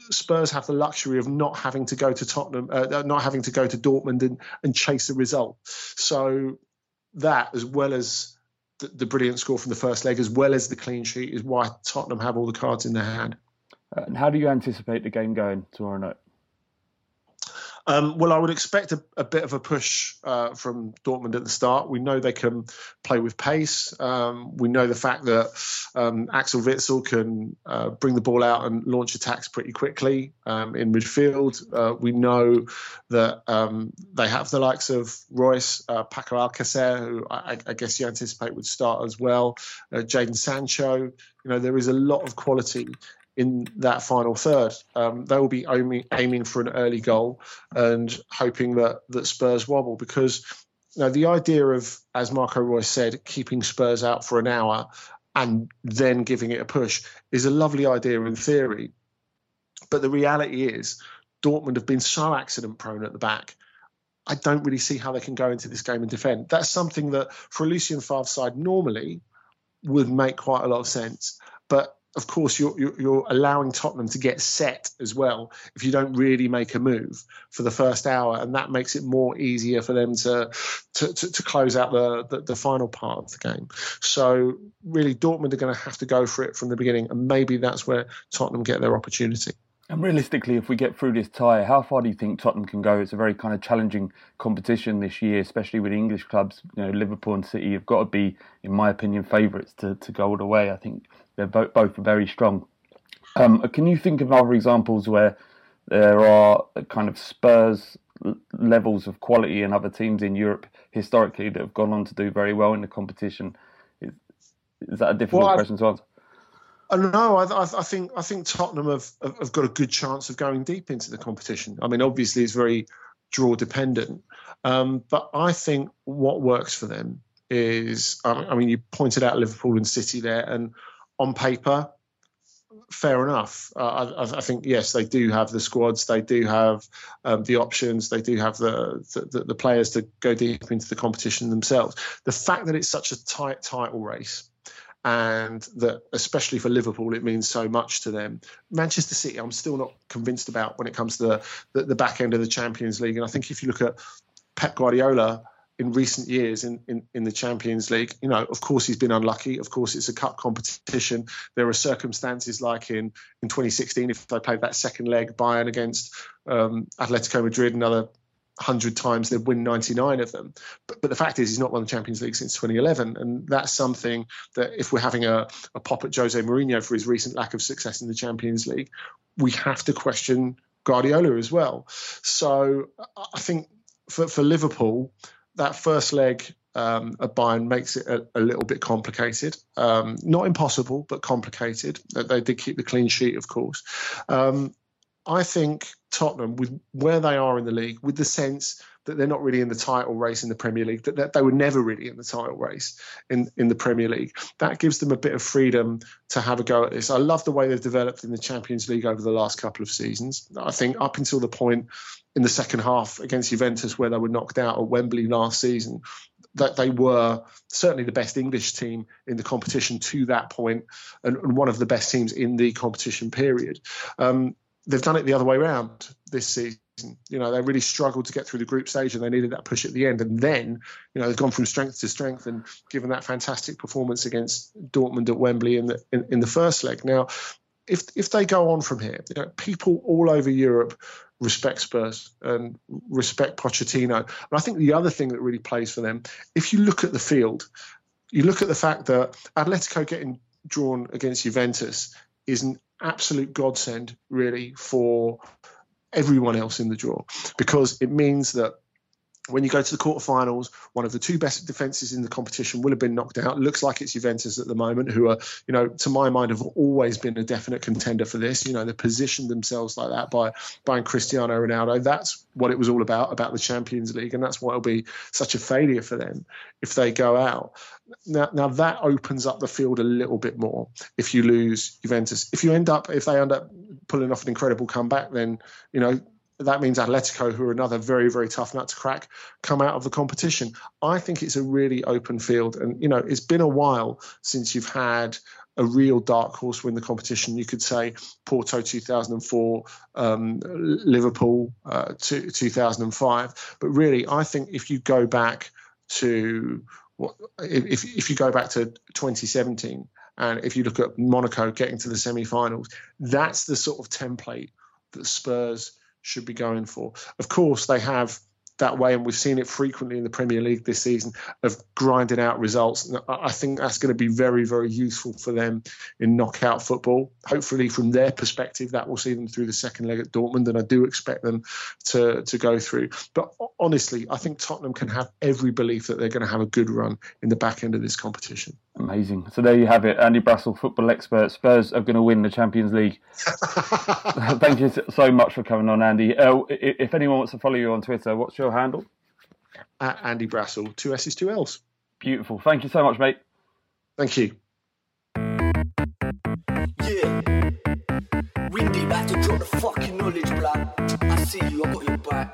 Spurs have the luxury of not having to go to Tottenham, uh, not having to go to Dortmund and, and chase a result. So that, as well as the, the, brilliant score from the first leg, as well as the clean sheet, is why Tottenham have all the cards in their hand. Uh, and how do you anticipate the game going tomorrow night? Um, well, I would expect a, a bit of a push uh, from Dortmund at the start. We know they can play with pace. Um, we know the fact that um, Axel Witsel can uh, bring the ball out and launch attacks pretty quickly um, in midfield. Uh, we know that um, they have the likes of Reus, uh, Paco Alcacer, who I, I, guess you anticipate would start as well, uh, Jadon Sancho. You know, there is a lot of quality in that final third. Um, they will be aiming, aiming for an early goal and hoping that that Spurs wobble because you know the idea of, as Marco Reus said, keeping Spurs out for an hour and then giving it a push is a lovely idea in theory, but the reality is Dortmund have been so accident prone at the back. I don't really see how they can go into this game and defend. That's something that for a Lucien Favre side normally would make quite a lot of sense. But of course, you're, you're, allowing Tottenham to get set as well if you don't really make a move for the first hour, and that makes it more easier for them to to, to, to close out the, the, the final part of the game. So really, Dortmund are going to have to go for it from the beginning, and maybe that's where Tottenham get their opportunity. And realistically, if we get through this tie, how far do you think Tottenham can go? It's a very kind of challenging competition this year, especially with English clubs. You know, Liverpool and City have got to be, in my opinion, favourites to, to go all the way. I think they're both, both very strong. Um, can you think of other examples where there are kind of Spurs levels of quality in other teams in Europe historically that have gone on to do very well in the competition? Is, is that a difficult well, question to answer? Uh, no, I, I, think I think Tottenham have, have got a good chance of going deep into the competition. I mean, obviously it's very draw dependent, um, but I think what works for them is, I mean, you pointed out Liverpool and City there, and on paper, fair enough. Uh, I, I, think yes, they do have the squads, they do have um, the options, they do have the, the, the players to go deep into the competition themselves. The fact that it's such a tight title race and that especially for Liverpool it means so much to them. Manchester City, I'm still not convinced about when it comes to the, the, the back end of the Champions League. And I think if you look at Pep Guardiola in recent years in, in, in the Champions League, you know, of course he's been unlucky. Of course it's a cup competition. There are circumstances like in, in 2016, if they played that second leg, Bayern against um, Atletico Madrid, another 100 times, they'd win 99 of them. But, but the fact is, he's not won the Champions League since 2011. And that's something that if we're having a, a pop at Jose Mourinho for his recent lack of success in the Champions League, we have to question Guardiola as well. So I think for, for Liverpool, that first leg um, at Bayern makes it a, a little bit complicated. Um, not impossible, but complicated. They did keep the clean sheet, of course. Um, I think Tottenham, with where they are in the league, with the sense that they're not really in the title race in the Premier League, that, they were never really in the title race in, in the Premier League, that gives them a bit of freedom to have a go at this. I love the way they've developed in the Champions League over the last couple of seasons. I think up until the point in the second half against Juventus where they were knocked out at Wembley last season, that they were certainly the best English team in the competition to that point and, and one of the best teams in the competition period. Um, they've done it the other way around this season. You know, they really struggled to get through the group stage and they needed that push at the end. And then, you know, they've gone from strength to strength and given that fantastic performance against Dortmund at Wembley in the in, in the first leg. Now, if if they go on from here, you know, people all over Europe respect Spurs and respect Pochettino. And I think the other thing that really plays for them, if you look at the field, you look at the fact that Atletico getting drawn against Juventus is an absolute godsend, really, for everyone else in the draw because it means that when you go to the quarterfinals, one of the two best defenses in the competition will have been knocked out. Looks like it's Juventus at the moment, who are, you know, to my mind, have always been a definite contender for this. You know, they positioned themselves like that by buying Cristiano Ronaldo. That's what it was all about, about the Champions League, and that's why it'll be such a failure for them if they go out. Now, now that opens up the field a little bit more. If you lose Juventus, if you end up, if they end up pulling off an incredible comeback, then you know that means Atletico, who are another very, very tough nut to crack, come out of the competition. I think it's a really open field. And, you know, it's been a while since you've had a real dark horse win the competition. You could say Porto 2004, um, Liverpool uh, 2005. But really, I think if you go back to if, if you go back to 2017, and if you look at Monaco getting to the semi-finals, that's the sort of template that Spurs should be going for. Of course, they have that way, and we've seen it frequently in the Premier League this season of grinding out results. And I think that's going to be very, very useful for them in knockout football. Hopefully, from their perspective, that will see them through the second leg at Dortmund, and I do expect them to to go through. But honestly, I think Tottenham can have every belief that they're going to have a good run in the back end of this competition. Amazing. So there you have it. Andy Brassell, football expert. Spurs are going to win the Champions League. Thank you so much for coming on, Andy. Uh, if anyone wants to follow you on Twitter, what's your handle? At Andy Brassell, two S's, two L's. Beautiful. Thank you so much, mate. Thank you. Yeah. Windy, back to drop the fucking knowledge, blood. I see you, I got your back.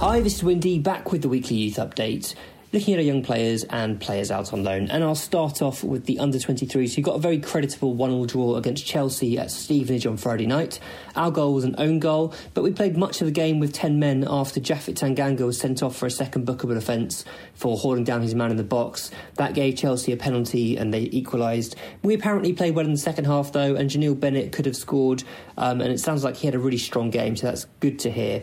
Hi, this is Windy, back with the weekly youth update. Looking at our young players and players out on loan. And I'll start off with the under 23s who got a very creditable 1 0 draw against Chelsea at Stevenage on Friday night. Our goal was an own goal, but we played much of the game with 10 men after Japhet Tanganga was sent off for a second bookable offence for holding down his man in the box. That gave Chelsea a penalty and they equalised. We apparently played well in the second half though, and J'Neil Bennett could have scored, um, and it sounds like he had a really strong game, so that's good to hear.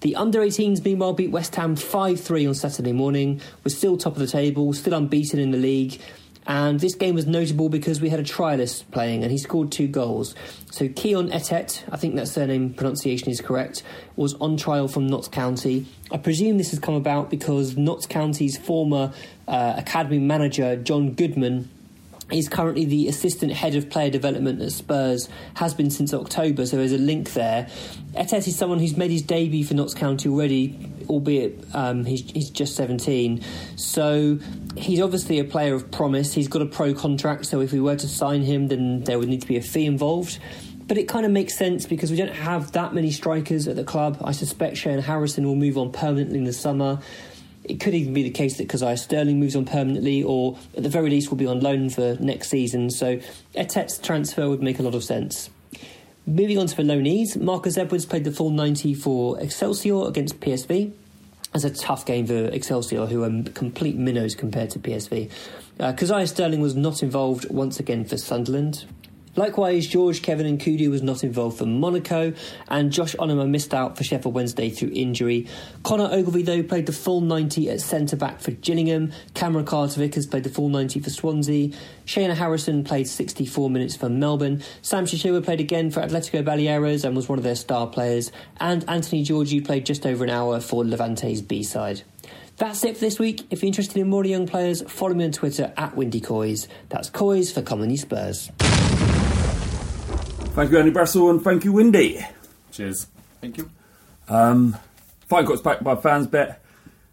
The under 18s, meanwhile, beat West Ham 5 3 on Saturday morning. We're still top of the table, still unbeaten in the league. And this game was notable because we had a trialist playing and he scored two goals. So Kion Etete, I think that surname pronunciation is correct, was on trial from Notts County. I presume this has come about because Notts County's former uh, academy manager, John Goodman, He's currently the assistant head of player development at Spurs, has been since October, so there's a link there. Etete is someone who's made his debut for Notts County already, albeit um, he's, he's just 17. So he's obviously a player of promise. He's got a pro contract, so if we were to sign him, then there would need to be a fee involved. But it kind of makes sense because we don't have that many strikers at the club. I suspect Shayon Harrison will move on permanently in the summer. It could even be the case that Kazaiah Sterling moves on permanently, or at the very least will be on loan for next season. So Etete's transfer would make a lot of sense. Moving on to the loanees, Marcus Edwards played the full 90 for Excelsior against PSV. It's a tough game for Excelsior, who are complete minnows compared to PSV. Uh, Sterling was not involved once again for Sunderland. Likewise, George Kevin Nkoudou was not involved for Monaco, and Josh Onomah missed out for Sheffield Wednesday through injury. Connor Ogilvie, though, played the full 90 at centre back for Gillingham. Cameron Carter Vickers played the full 90 for Swansea. Shayon Harrison played 64 minutes for Melbourne. Sam Shashoua played again for Atletico Baleares and was one of their star players. And Anthony Georgiou played just over an hour for Levante's B side. That's it for this week. If you're interested in more young players, follow me on Twitter at Windy Coys. That's Coys for Commonly Spurs. Thank you, Andy Brassell, and thank you, Windy. Cheers. Thank you. Um, Fight Court's backed by FansBet,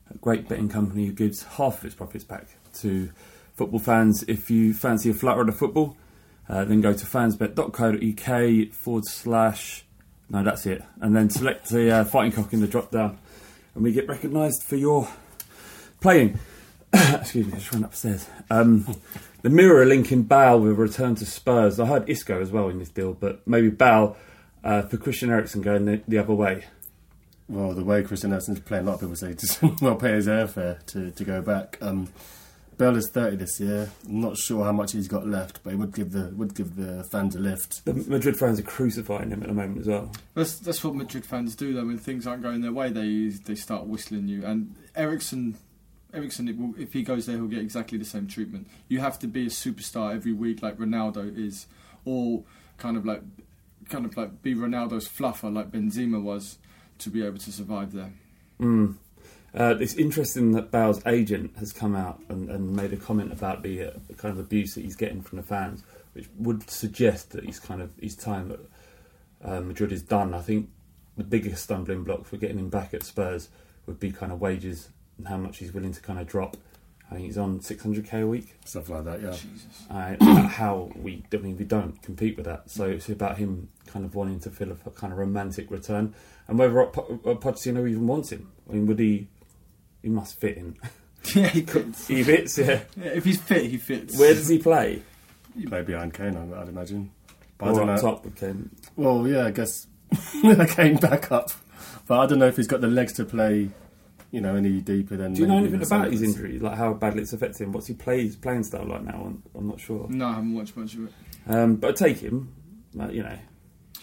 a great betting company who gives half of its profits back to football fans. If you fancy a flat flutter of football, uh, then go to fansbet.co.uk forward slash. No, that's it. And then select the uh, fighting cock in the drop down, and we get recognised for your playing. Excuse me, I just ran upstairs. Um, the mirror linking Bale with a return to Spurs. I heard Isco as well in this deal, but maybe Bale uh, for Christian Eriksen going the, the, other way. Well, the way Christian Eriksen's playing, a lot of people say just well pay his airfare to, to go back. Um, Bale is thirty this year. I'm not sure how much he's got left, but he would give the would give the fans a lift. The Madrid fans are crucifying him at the moment as well. That's that's what Madrid fans do though. When things aren't going their way, they they start whistling you. And Eriksen Eriksen, will, if he goes there, he'll get exactly the same treatment. You have to be a superstar every week, like Ronaldo is, or kind of like, kind of like be Ronaldo's fluffer, like Benzema was, to be able to survive there. Mm. Uh, it's interesting that Bale's agent has come out and, and made a comment about the, uh, kind of abuse that he's getting from the fans, which would suggest that he's kind of his time at uh, Madrid is done. I think the biggest stumbling block for getting him back at Spurs would be kind of wages and how much he's willing to kind of drop. I think he's on 600k a week, stuff like that. Yeah. Uh, how we, I mean, we don't compete with that. So it's about him kind of wanting to feel a kind of romantic return, and whether Po- uh, Pochettino even wants him. I mean, would he? He must fit in. Yeah, he fits. he fits. Yeah. Yeah, if he's fit, he fits. Where does he play? He Play behind Kane, I- I'd imagine. But I don't up know. top with Kane? Well, yeah, I guess Kane back up, but I don't know if he's got the legs to play. You know, any deeper than. Do you know anything the about his Sanchez. injury? Like how badly it's affected him? What's he play, his playing style like now? I'm, I'm not sure. No, I haven't watched much of it. Um, but I take him. uh, you know,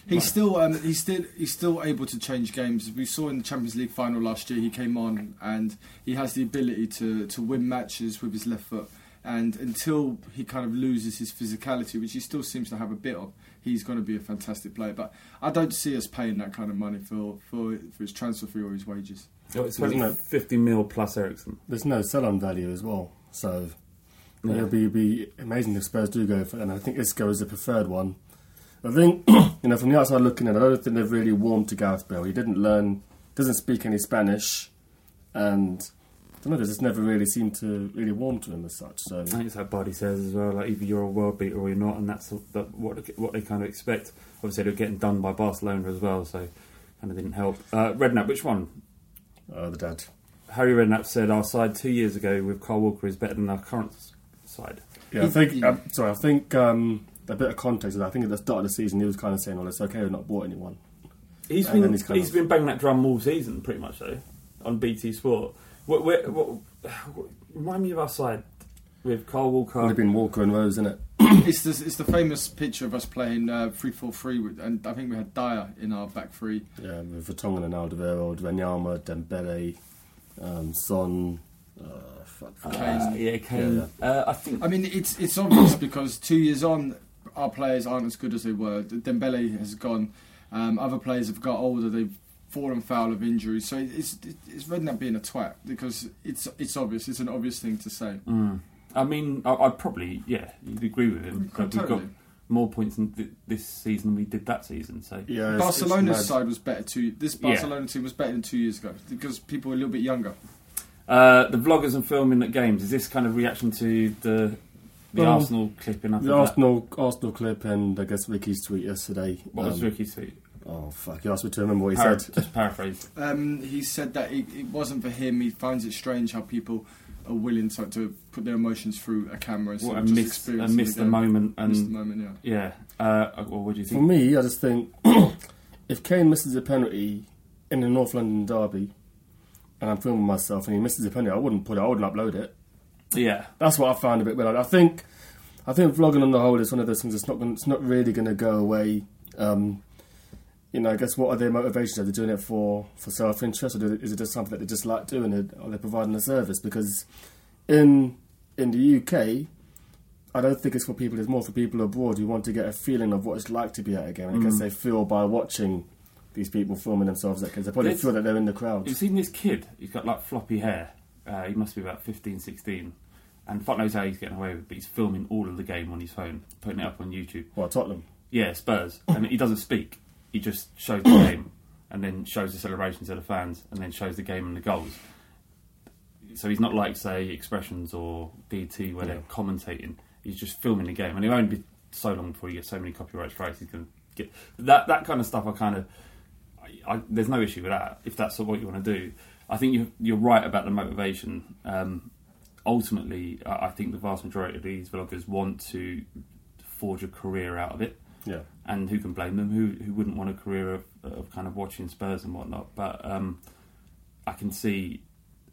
He's still um, he's still he's still able to change games. We saw in the Champions League final last year. He came on and he has the ability to to win matches with his left foot. And until he kind of loses his physicality, which he still seems to have a bit of, he's going to be a fantastic player. But I don't see us paying that kind of money for for, for his transfer fee or his wages. Oh, it's Isn't 50 mil plus Eriksen. There's no sell-on value as well, so Yeah. it'll be be amazing if Spurs do go for. And I think Isco is the preferred one. I think you know from the outside looking in, I don't think they've really warmed to Gareth Bale. He didn't learn, doesn't speak any Spanish, and I don't know. Just never really seemed to really warm to him as such. So I think it's like Buddy says as well. Like either you're a world beater or you're not, and that's what what they kind of expect. Obviously, they're getting done by Barcelona as well, so kind of didn't help. Uh, Redknapp, which one? Uh, the dad. Harry Redknapp said our side two years ago with Kyle Walker is better than our current side. Yeah, I think. Um, sorry, I think um, a bit of context. is I think at the start of the season he was kind of saying, "Well, it's okay, we've not bought anyone." He's And been then he's, he's of- been banging that drum all season, pretty much though, on BT Sport. What, where, what, remind me of our side with Kyle Walker. Would have been Walker and Rose, isn't it? it's the it's the famous picture of us playing uh, three four three, with- and I think we had Dier in our back three. Yeah, with Vertonghen and Alderweireld, Wanyama, Dembele, um, Son. Uh, fuck, Uh, yeah, Kane. Yeah, Uh, I think I mean, it's it's obvious because two years on, our players aren't as good as they were. Dembele has gone. Um, other players have got older. They've fallen foul of injuries. So it's it's Redknapp being a twat because it's it's obvious. It's an obvious thing to say. Mm. I mean, I, I'd probably yeah, you'd agree with him. But we've got more points in th- this season than we did that season. So Yeah, it's- Barcelona's it's mad. side was better two. This Yeah. Barcelona team was better than two years ago because people were a little bit younger. uh, the vloggers and filming at games is this kind of reaction to the the Well, Arsenal clip enough? The Arsenal Arsenal clip and I guess Ricky's tweet yesterday. What was um, Ricky's tweet? Oh fuck! You asked me to remember what he Para- said. Just paraphrase. Um, he said that it, it wasn't for him. He finds it strange how people are willing to, to put their emotions through a camera instead What, of and just miss, experiencing and miss the game. moment and Miss the moment, yeah. yeah. Uh, well, what do you think? For me, I just think if Kane misses a penalty in the North London derby, and I'm filming myself, and he misses a penalty, I wouldn't put it. I wouldn't upload it. Yeah, That's what I found a bit weird. I think, I think vlogging on the whole is one of those things that's not gonna, it's not really going to go away. Um, you know, I guess what are their motivations? Are they doing it for, for self interest, or is it just something that they just like doing? It, are they providing a service? Because in in the UK, I don't think it's for people. It's more for people abroad who want to get a feeling of what it's like to be at a game. And I guess Mm. they feel by watching these people filming themselves at games, they probably There's- feel that they're in the crowd. You've seen this kid? He's got like floppy hair. Uh, he must be about 15, 16. And fuck knows how he's getting away with it, but he's filming all of the game on his phone, putting it up on YouTube. Well, Tottenham. Yeah, Spurs. and he doesn't speak. He just shows the game and then shows the celebrations to the fans and then shows the game and the goals. So he's not like, say, Expressions or DT where they're commentating. He's just filming the game. And it won't be so long before he gets so many copyright strikes he's going to get. That, that kind of stuff I kind of. I, I, there's no issue with that if that's what you want to do. I think you're, you're right about the motivation. Um, ultimately, I, I think the vast majority of these vloggers want to forge a career out of it. Yeah. And who can blame them? Who who wouldn't want a career of, of kind of watching Spurs and whatnot? But um, I can see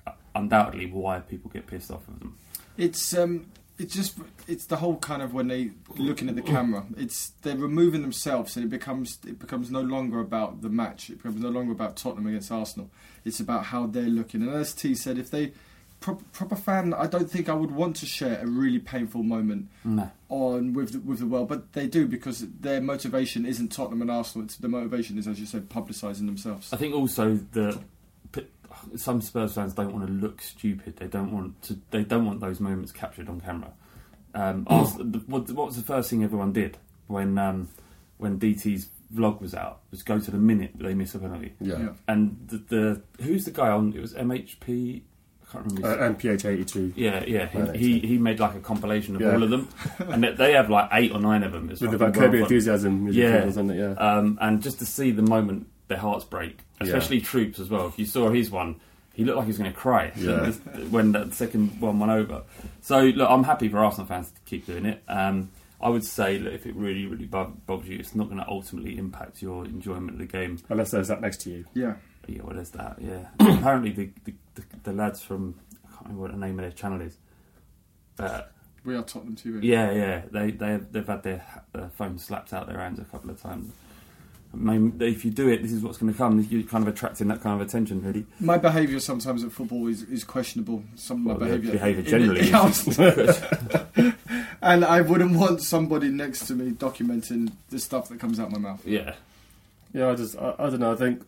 uh, undoubtedly why people get pissed off of them. It's um, it's just it's the whole kind of when they looking at the camera. It's they're removing themselves, and it becomes it becomes no longer about the match. It becomes no longer about Tottenham against Arsenal. It's about how they're looking. And as T said, if they pro- proper fan, I don't think I would want to share a really painful moment No. on with the, with the world, but they do because their motivation isn't Tottenham and Arsenal. It's, the motivation is, as you said, publicising themselves. I think also that some Spurs fans don't want to look stupid. They don't want to. They don't want those moments captured on camera. Um, Ars- what, what was the first thing everyone did when um, when DT's vlog was out? Was go to the minute they miss a penalty. Yeah. Yeah. And the, the who's the guy on? It was MHP. I can't remember. Uh, MPH eighty two. yeah, yeah. He, he he made like a compilation of Yeah. all of them, and they- they have like eight or nine of them. It's With the fucking Kirby well enthusiasm music yeah, videos, isn't it? Yeah. Um, and just to see the moment their hearts break, especially Troopz as well. If you saw his one, he looked like he was going to cry Yeah. when that second one went over. So look, I'm happy for Arsenal fans to keep doing it. Um, I would say that if it really, really bu- bugs you, it's not going to ultimately impact your enjoyment of the game. Unless there's that next to you. Yeah. Yeah, well, there's that. Yeah. Apparently, the, the, the the lads from I can't remember what the name of their channel is. Uh, We are Tottenham TV. yeah, yeah. They they they've had their uh, phones slapped out their hands a couple of times. I mean, if you do it, this is what's going to come. You're kind of attracting that kind of attention, really. My behaviour sometimes at football is, is questionable. Some of my Well, the behaviour. behaviour generally is- and I wouldn't want somebody next to me documenting the stuff that comes out my mouth. Yeah. Yeah, I just, I, I don't know. I think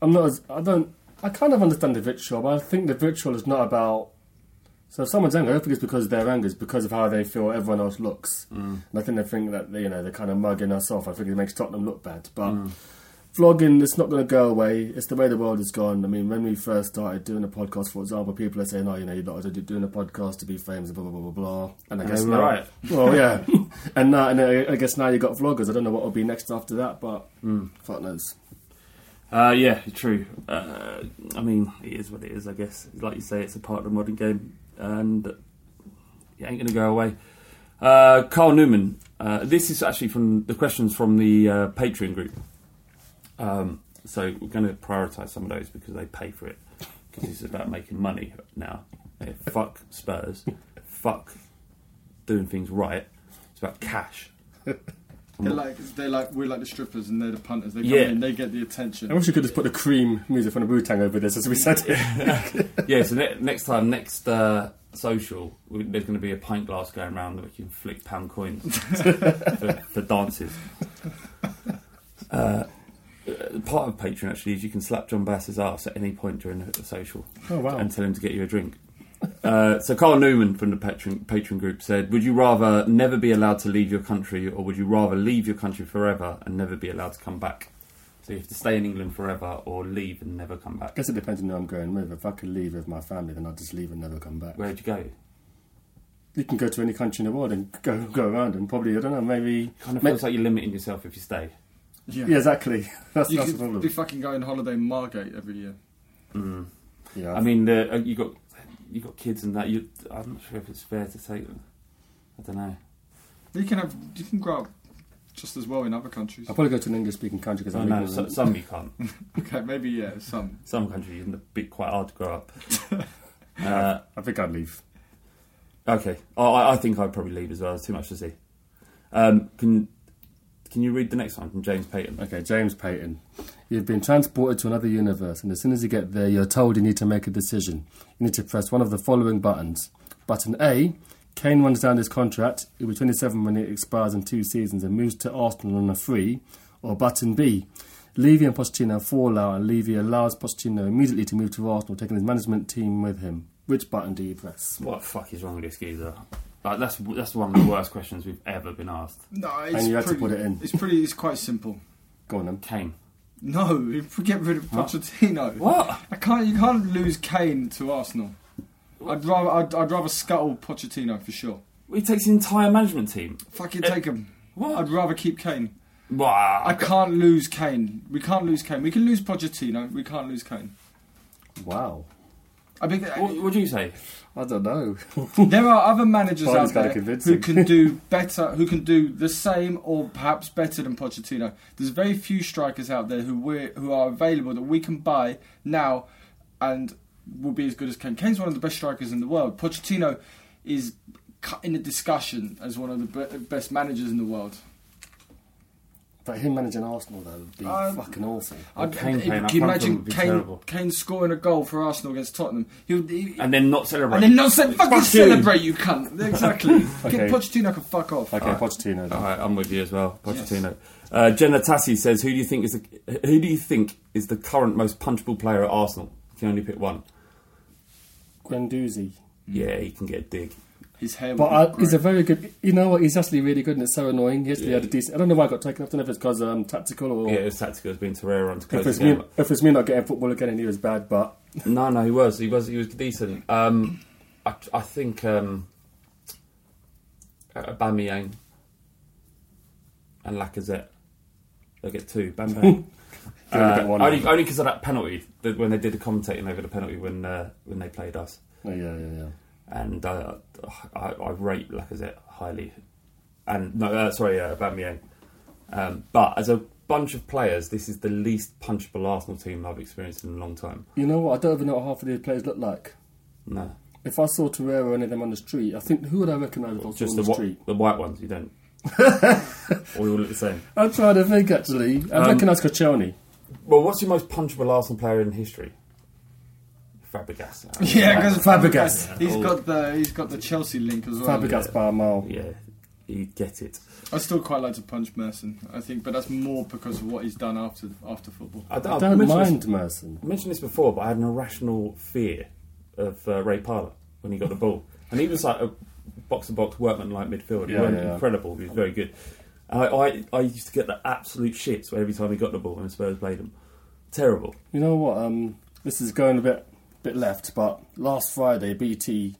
I'm not as, I don't, I kind of understand the vitriol, but I think the vitriol is not about. So if someone's angry, I don't think it's because of their anger, it's because of how they feel everyone else looks. Mm. And I think they think that, you know, they're kind of mugging us off. I think it makes Tottenham look bad. But Mm. vlogging, it's not going to go away. It's the way the world has gone. I mean, when we first started doing a podcast, for example, people are saying, oh, you know, you're not doing a podcast to be famous, blah, blah, blah, blah, blah. And I guess now, right. Well, yeah. and now, and I I guess now you've got vloggers. I don't know what will be next after that, but Mm. fuck knows. Uh, yeah, true. Uh, I mean, it is what it is, I guess. Like you say, it's a part of the modern game, and it ain't going to go away. Uh, Carl Newman. Uh, this is actually from the questions from the uh, Patreon group. Um, so we're going to prioritise some of those because they pay for it. Because it's about making money now. Eh, fuck Spurs. fuck doing things right. It's about cash. They're like, they're like, we're like the strippers and they're the punters. They come Yeah. in, they get the attention. I wish you could just put the cream music from the Wu Tang over this, as we said. yeah, so ne- next time, next uh, social, we, there's going to be a pint glass going around that we can flick pound coins for, for dances. Uh, uh, part of Patreon actually is you can slap John Bass's ass at any point during the social Oh, wow. and tell him to get you a drink. Uh, so Carl Newman from the patron Patreon group said, "Would you rather never be allowed to leave your country, or would you rather leave your country forever and never be allowed to come back? So you have to stay in England forever, or leave and never come I back. guess it depends on who I'm going with. If I could leave with my family, then I'd just leave and never come back. Where'd you go? You can go to any country in the world and go go around and probably I don't know maybe Kind of may- feels like you're limiting yourself if you stay. Yeah, yeah exactly. That's, you that's the could problem. be fucking going holiday in Margate every year. Mm. Yeah, I mean, the, uh, you got you got kids and that. You, I'm not sure if it's fair to take them. I don't know. You can have, you can grow up just as well in other countries. I'll probably go to an English speaking country because I I'm know English. so, some you can't. okay, maybe yeah, some. Some countries it's a bit quite hard to grow up. uh, I think I'd leave. okay, I, I think I'd probably leave as well. There's too much to see. Um, can can you read the next one from James Payton? Okay, James Payton. You've been transported to another universe, and as soon as you get there, you're told you need to make a decision. You need to press one of the following buttons. Button A Kane runs down his contract, he'll be 27 when it expires in two seasons and moves to Arsenal on a free. Or button B Levy and Pochettino fall out, and Levy allows Pochettino immediately to move to Arsenal, taking his management team with him. Which button do you press? What the fuck is wrong with this geezer? Like, that's that's one of the worst questions we've ever been asked. No, it's And you had to pretty, put it in. It's pretty. It's quite simple. Go on then. Kane. No, you get rid of What? Pochettino. What? I can't. You can't lose Kane to Arsenal. I'd rather. I'd, I'd rather scuttle Pochettino for sure. He takes the entire management team. Fucking Eh, take him. What? I'd rather keep Kane. Wow. I can't lose Kane. We can't lose Kane. We can lose Pochettino. We can't lose Kane. Wow. I mean, What would you say? I don't know. there are other managers Barney's out there who can do better, who can do the same or perhaps better than Pochettino. There's very few strikers out there who we who are available that we can buy now and will be as good as Kane. Kane's one of the best strikers in the world. Pochettino is cut in the discussion as one of the be- best managers in the world. But him managing Arsenal though would be Um, fucking awful. I'd- Kane if- playing can you front for him imagine Kane, terrible. Kane scoring a goal for Arsenal against Tottenham? He would, he, And then not celebrate. and then not say, fucking Fuck you. celebrate, you cunt. Exactly. Okay. Pochettino can fuck off. Okay, Pochettino. Then. All right, I'm with you as well, Pochettino. Uh, Jenna Tassi says, "Who do you think is the who do you think is the current most punchable player at Arsenal? You can only pick one. Guendouzi. Yeah, he can get a dig. His hair. But would uh, be he's a very good. You know what? He's actually really good, and it's so annoying. He actually Yeah. had a decent. I don't know why I got taken off. I don't know if it's because um, tactical or Yeah, his tactical It's been Torreira on to close if it's the me. If it's me not getting football again, and he was bad. But No, no, he was, he was, he was decent. Um, I, I think um, uh, Bamiyang and Lacazette. They get two. Bam bam. Only Uh, only only because of that penalty that when they did the commentating over the penalty when uh, when they played us. oh, yeah, yeah, yeah. And uh, I, I rate Lacazette highly. And no, uh, sorry, uh, Aubameyang. Um, but as a bunch of players, this is the least punchable Arsenal team I've experienced in a long time. You know what? I don't even know what half of these players look like. No, If I saw Torreira or any of them on the street, I think who would I recognise if I saw just on the the, street? the white ones. You don't. or you all look the same. I'm trying to think actually. I Um, recognise Koscielny. Well, what's your most punchable Arsenal player in history? Fabregas. Yeah, because Fabregas. He's Oh. got the he's got the Chelsea link as well. Fabregas by a mile. Yeah, you get it. I still quite like to punch Merson. I think, but that's more because of what he's done after after football. I I I've don't mentioned this- mind Merson. I mentioned this before, but I had an irrational fear of uh, Ray Parlour when he got the ball, and he was like a box to box workman like midfielder. He Yeah, went yeah, yeah. incredible. He was very good. I, I, I used to get the absolute shits every time he got the ball when Spurs played him. Terrible. You know what? Um, this is going a bit bit left, but last Friday BT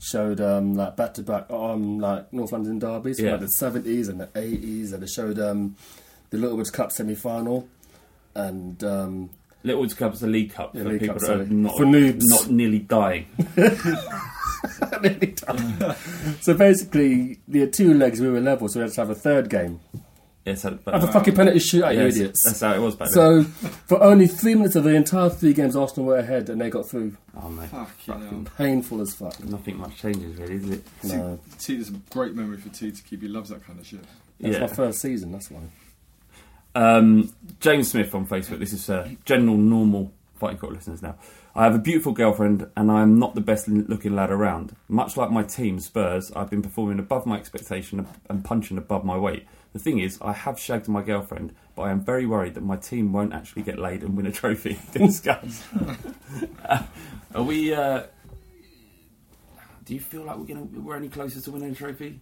showed um, like back to back um like North London derbies from Yeah. like the seventies and the eighties, and they showed um, the Littlewoods Cup semi final, and um, Littlewoods Cup is the League Cup Yeah, for League people Cup, that are not, For noobs. not nearly dying. so basically the two legs we were level, so we had to have a third game. Yes, Have a fucking penalty shootout, you idiots. That's how it was back then. So for only three minutes of the entire three games, Arsenal were ahead, and they got through. oh mate, Fucking hell. Painful as fuck. nothing much changes really, is it? No, T, there's a great memory for T to keep. He loves that kind of shit. that's Yeah. my first season. That's why. Um, James Smith on Facebook. This is uh, general normal fighting court listeners now. I have a beautiful girlfriend and I am not the best looking lad around. Much like my team, Spurs, I've been performing above my expectation and punching above my weight. The thing is, I have shagged my girlfriend, but I am very worried that my team won't actually get laid and win a trophy. Discuss. Uh, are we? Uh, do you feel like we're gonna we're any closer to winning a trophy?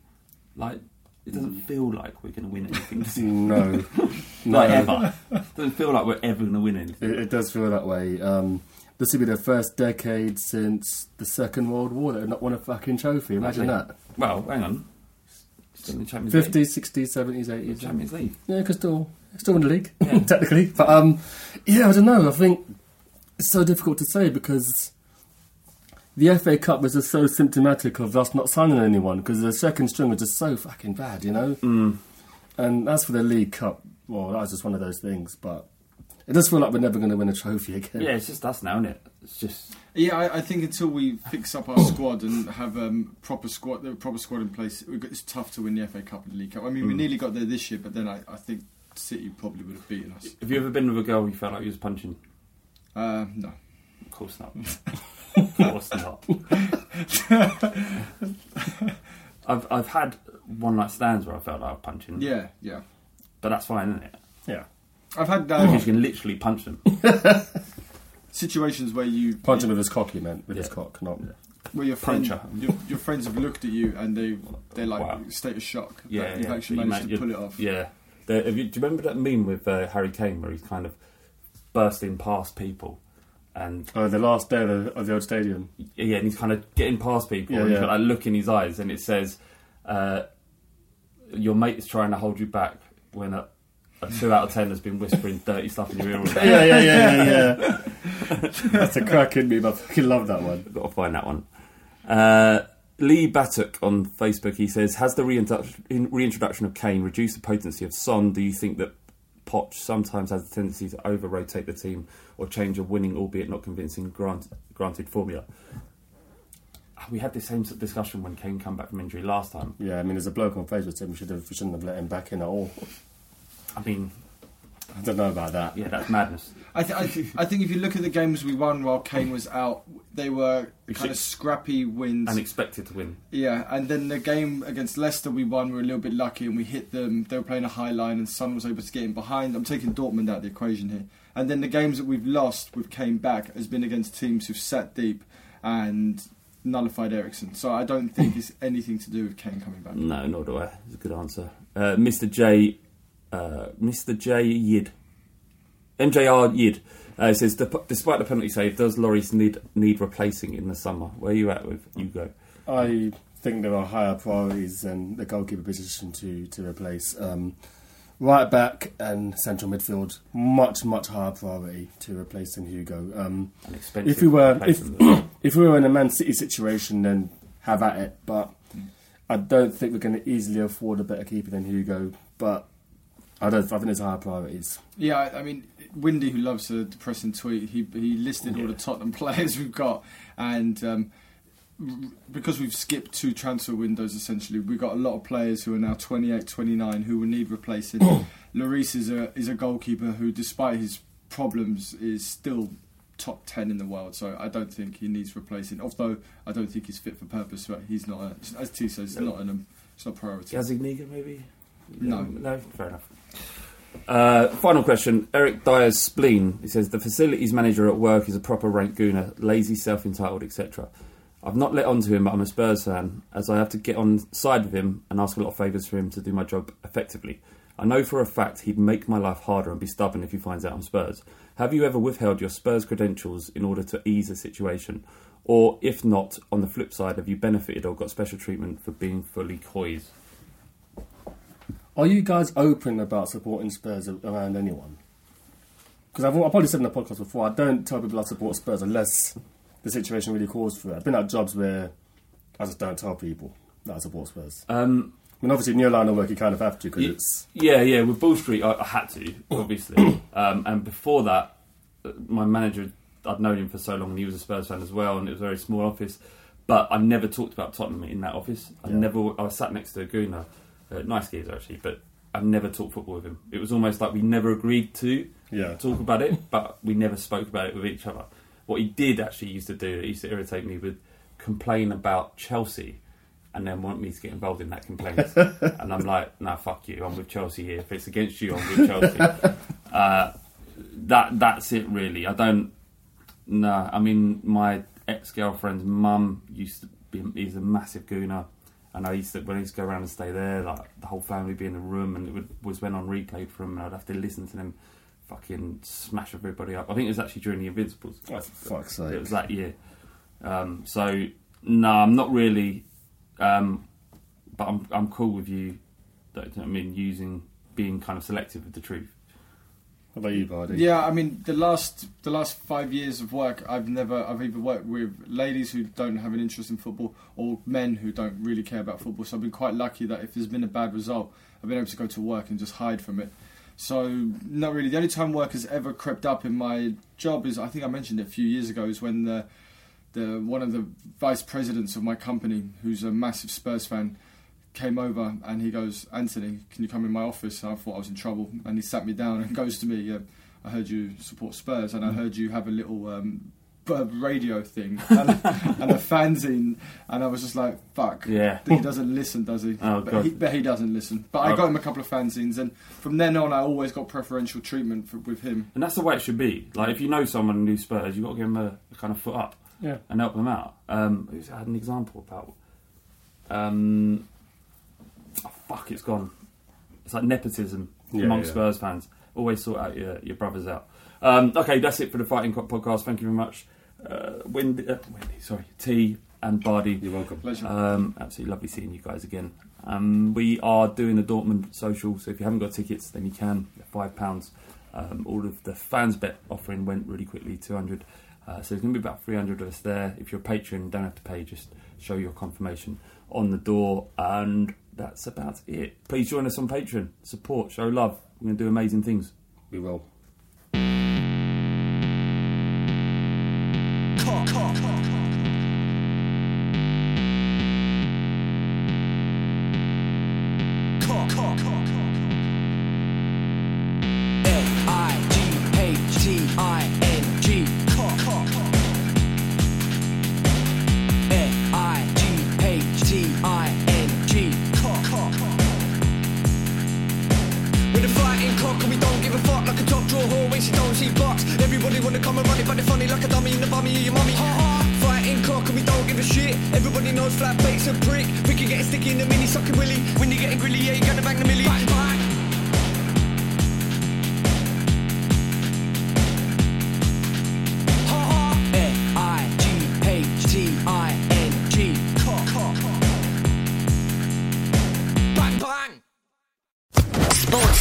Like it doesn't feel like we're gonna win anything. Does it? No, Like no. ever. Doesn't feel like we're ever going to win anything. It, it does feel that way. Um, this will be the first decade since the Second World War that have not won a fucking trophy. Imagine that. Well, hang on. Still in the Champions League. 50s, 60s, 70s, 80s. Champions League. Yeah, because still, still in the league, technically. But um, yeah, I don't know. I think it's so difficult to say because the FA Cup was just so symptomatic of us not signing anyone because the second string was just so fucking bad, you know? Mm. And as for the League Cup, well, that was just one of those things. But it does feel like we're never going to win a trophy again. Yeah, it's just us now, isn't it? It's just. Yeah, I, I think until we fix up our squad and have um, proper squad, the proper squad in place, it's tough to win the FA Cup and the League Cup. I mean, we Mm. nearly got there this year, but then I, I think City probably would have beaten us. Have you ever been with a girl you felt like you was punching? Uh, no. Of course not. of course not. I've I've had one night stands where I felt like I was punching. Yeah, yeah. But that's fine, isn't it? Yeah. I've had Because uh, you can literally punch them. situations where you Punch him with his cock, you meant, with his Yeah. cock, not. where your friend, Puncher. your, your friends have looked at you and they they're like Wow. state of shock. Yeah, that you've yeah. actually You managed ma- to you- pull it off. Yeah. The, have you, do you remember that meme with uh, Harry Kane where he's kind of bursting past people and Oh, the last day of the, of the old stadium. yeah, and he's kind of getting past people, Yeah, and he's yeah. got that look in his eyes, and it says, uh, "Your mate is trying to hold you back when a, a two out of ten has been whispering dirty stuff in your ear." All day. yeah, yeah, yeah, yeah, yeah. That's a cracking meme. I fucking love that one. Got to find that one. Uh, Lee Batuk on Facebook, he says, "Has the reintroduction, reintroduction of Kane reduced the potency of Son? Do you think that Poch sometimes has a tendency to over-rotate the team or change a winning, albeit not convincing, grant, granted formula?" Ah, We had the same discussion when Kane came back from injury last time. Yeah, I mean, there's a bloke on Facebook saying we should have we shouldn't have let him back in at all. I mean, I don't know about that. Yeah, that's madness. I, th- I, th- I think if you look at the games we won while Kane was out, they were kind of scrappy wins. And expected to win. Yeah, and then the game against Leicester we won, we were a little bit lucky and we hit them. They were playing a high line and Son was able to get in behind. I'm taking Dortmund out of the equation here. And then the games that we've lost with Kane back has been against teams who've sat deep and nullified Eriksen. So I don't think it's anything to do with Kane coming back. No, nor do I. It's a good answer. Uh, Mr. J, uh, Mr. J Yid, MJR Yid uh, says, "Dep- despite the penalty save, does Lloris need need replacing in the summer? Where are you at with Hugo? I think there are higher priorities than the goalkeeper position to to replace. Um, right back and central midfield, much much higher priority to replace than Hugo. Um, if we were if, if we were in a Man City situation, then have at it. But I don't think we're going to easily afford a better keeper than Hugo. But I don't. I think there's higher priorities. Yeah, I I mean, Windy, who loves a depressing tweet, he he listed all the Tottenham players we've got, and um, because we've skipped two transfer windows, essentially, we've got a lot of players who are now 28, 29 who will need replacing. Lloris is a is a goalkeeper who, despite his problems, is still top 10 in the world. So I don't think he needs replacing. Although I don't think he's fit for purpose, but he's not. A, as T says, it's not an it's not a priority. Gazzaniga, maybe? No. No, fair enough. Uh, final question. Eric Dier's spleen. He says the facilities manager at work is a proper rank gooner, lazy, self-entitled, etc. I've not let on to him, but I'm a Spurs fan, as I have to get on side with him and ask a lot of favours for him to do my job effectively. I know for a fact he'd make my life harder and be stubborn if he finds out I'm Spurs. Have you ever withheld your Spurs credentials in order to ease a situation? Or, if not, on the flip side, have you benefited or got special treatment for being fully coys? Are you guys open about supporting Spurs around anyone? Because I've, I've probably said in the podcast before, I don't tell people I support Spurs unless the situation really calls for it. I've been at jobs where I just don't tell people that I support Spurs. Um, I mean, obviously, in your line of work, you kind of have to because it's. Yeah, yeah. With Bull Street, I, I had to, obviously. um, and before that, uh, my manager, I'd known him for so long, and he was a Spurs fan as well, and it was a very small office. But I never talked about Tottenham in that office. I Yeah. never. I sat next to a gooner, uh, nice geezer actually, but I've never talked football with him. It was almost like we never agreed to Yeah. talk about it, but we never spoke about it with each other. What he did actually used to do, it used to irritate me, with complain about Chelsea and then want me to get involved in that complaint. and I'm like, no, fuck you. I'm with Chelsea here. If it's against you, I'm with Chelsea. uh, that that's it, really. I don't. No, I mean, my ex girlfriend's mum used to be. He's a massive gooner. And I used to when I used to go around and stay there, like the whole family would be in the room, and it would, was when on replay for him, and I'd have to listen to them fucking smash everybody up. I think it was actually during the Invincibles. Oh, for fuck's sake. It was that year. Um, so no, I'm not really. Um, but I'm I'm cool with you. I mean, using being kind of selective with the truth. What about you, Bardi? Yeah, I mean the last the last five years of work, I've never I've either worked with ladies who don't have an interest in football or men who don't really care about football. So I've been quite lucky that if there's been a bad result, I've been able to go to work and just hide from it. So not really. The only time work has ever crept up in my job is I think I mentioned it a few years ago is when the the one of the vice presidents of my company, who's a massive Spurs fan, came over and he goes, Anthony, can you come in my office? And I thought I was in trouble, and he sat me down and goes to me, uh, I heard you support Spurs, and I heard you have a little um, radio thing and, and a fanzine, and I was just like, fuck. Yeah. He doesn't listen, does he? Oh, but, God. he but he doesn't listen. But I Oh. got him a couple of fanzines, and from then on, I always got preferential treatment for, with him. And that's the way it should be. Like if you know someone who's Spurs, you've got to give them a, a kind of foot up Yeah. and help them out. Um, who's- I had an example about. Um, oh, fuck, it's gone. It's like nepotism Yeah, amongst yeah. Spurs fans. Always sort out your, your brothers out. Um, okay, that's it for the Fighting Cock podcast. Thank you very much. Uh, Windy, uh, Windy, sorry, T and Bardi. You're welcome. Pleasure. Um, absolutely lovely seeing you guys again. Um, we are doing the Dortmund social, so if you haven't got tickets, then you can. Five pounds. Um, all of the fans bet offering went really quickly, two hundred. Uh, so there's going to be about 300 of us there. If you're a patron, don't have to pay, just show your confirmation on the door. And that's about it. Please join us on Patreon. Support, show love. We're going to do amazing things. We will. Fighting cock and we don't give a fuck. Like a top drawer whore when she don't see box Everybody wanna come and run it but they're funny like a dummy in the bummy of your mummy. Fighting cock and we don't give a shit. Everybody knows flat bait's a prick. We can get sticky in the mini sucking willy. When you're getting grilly yeah you gonna bang the millie Bye bye.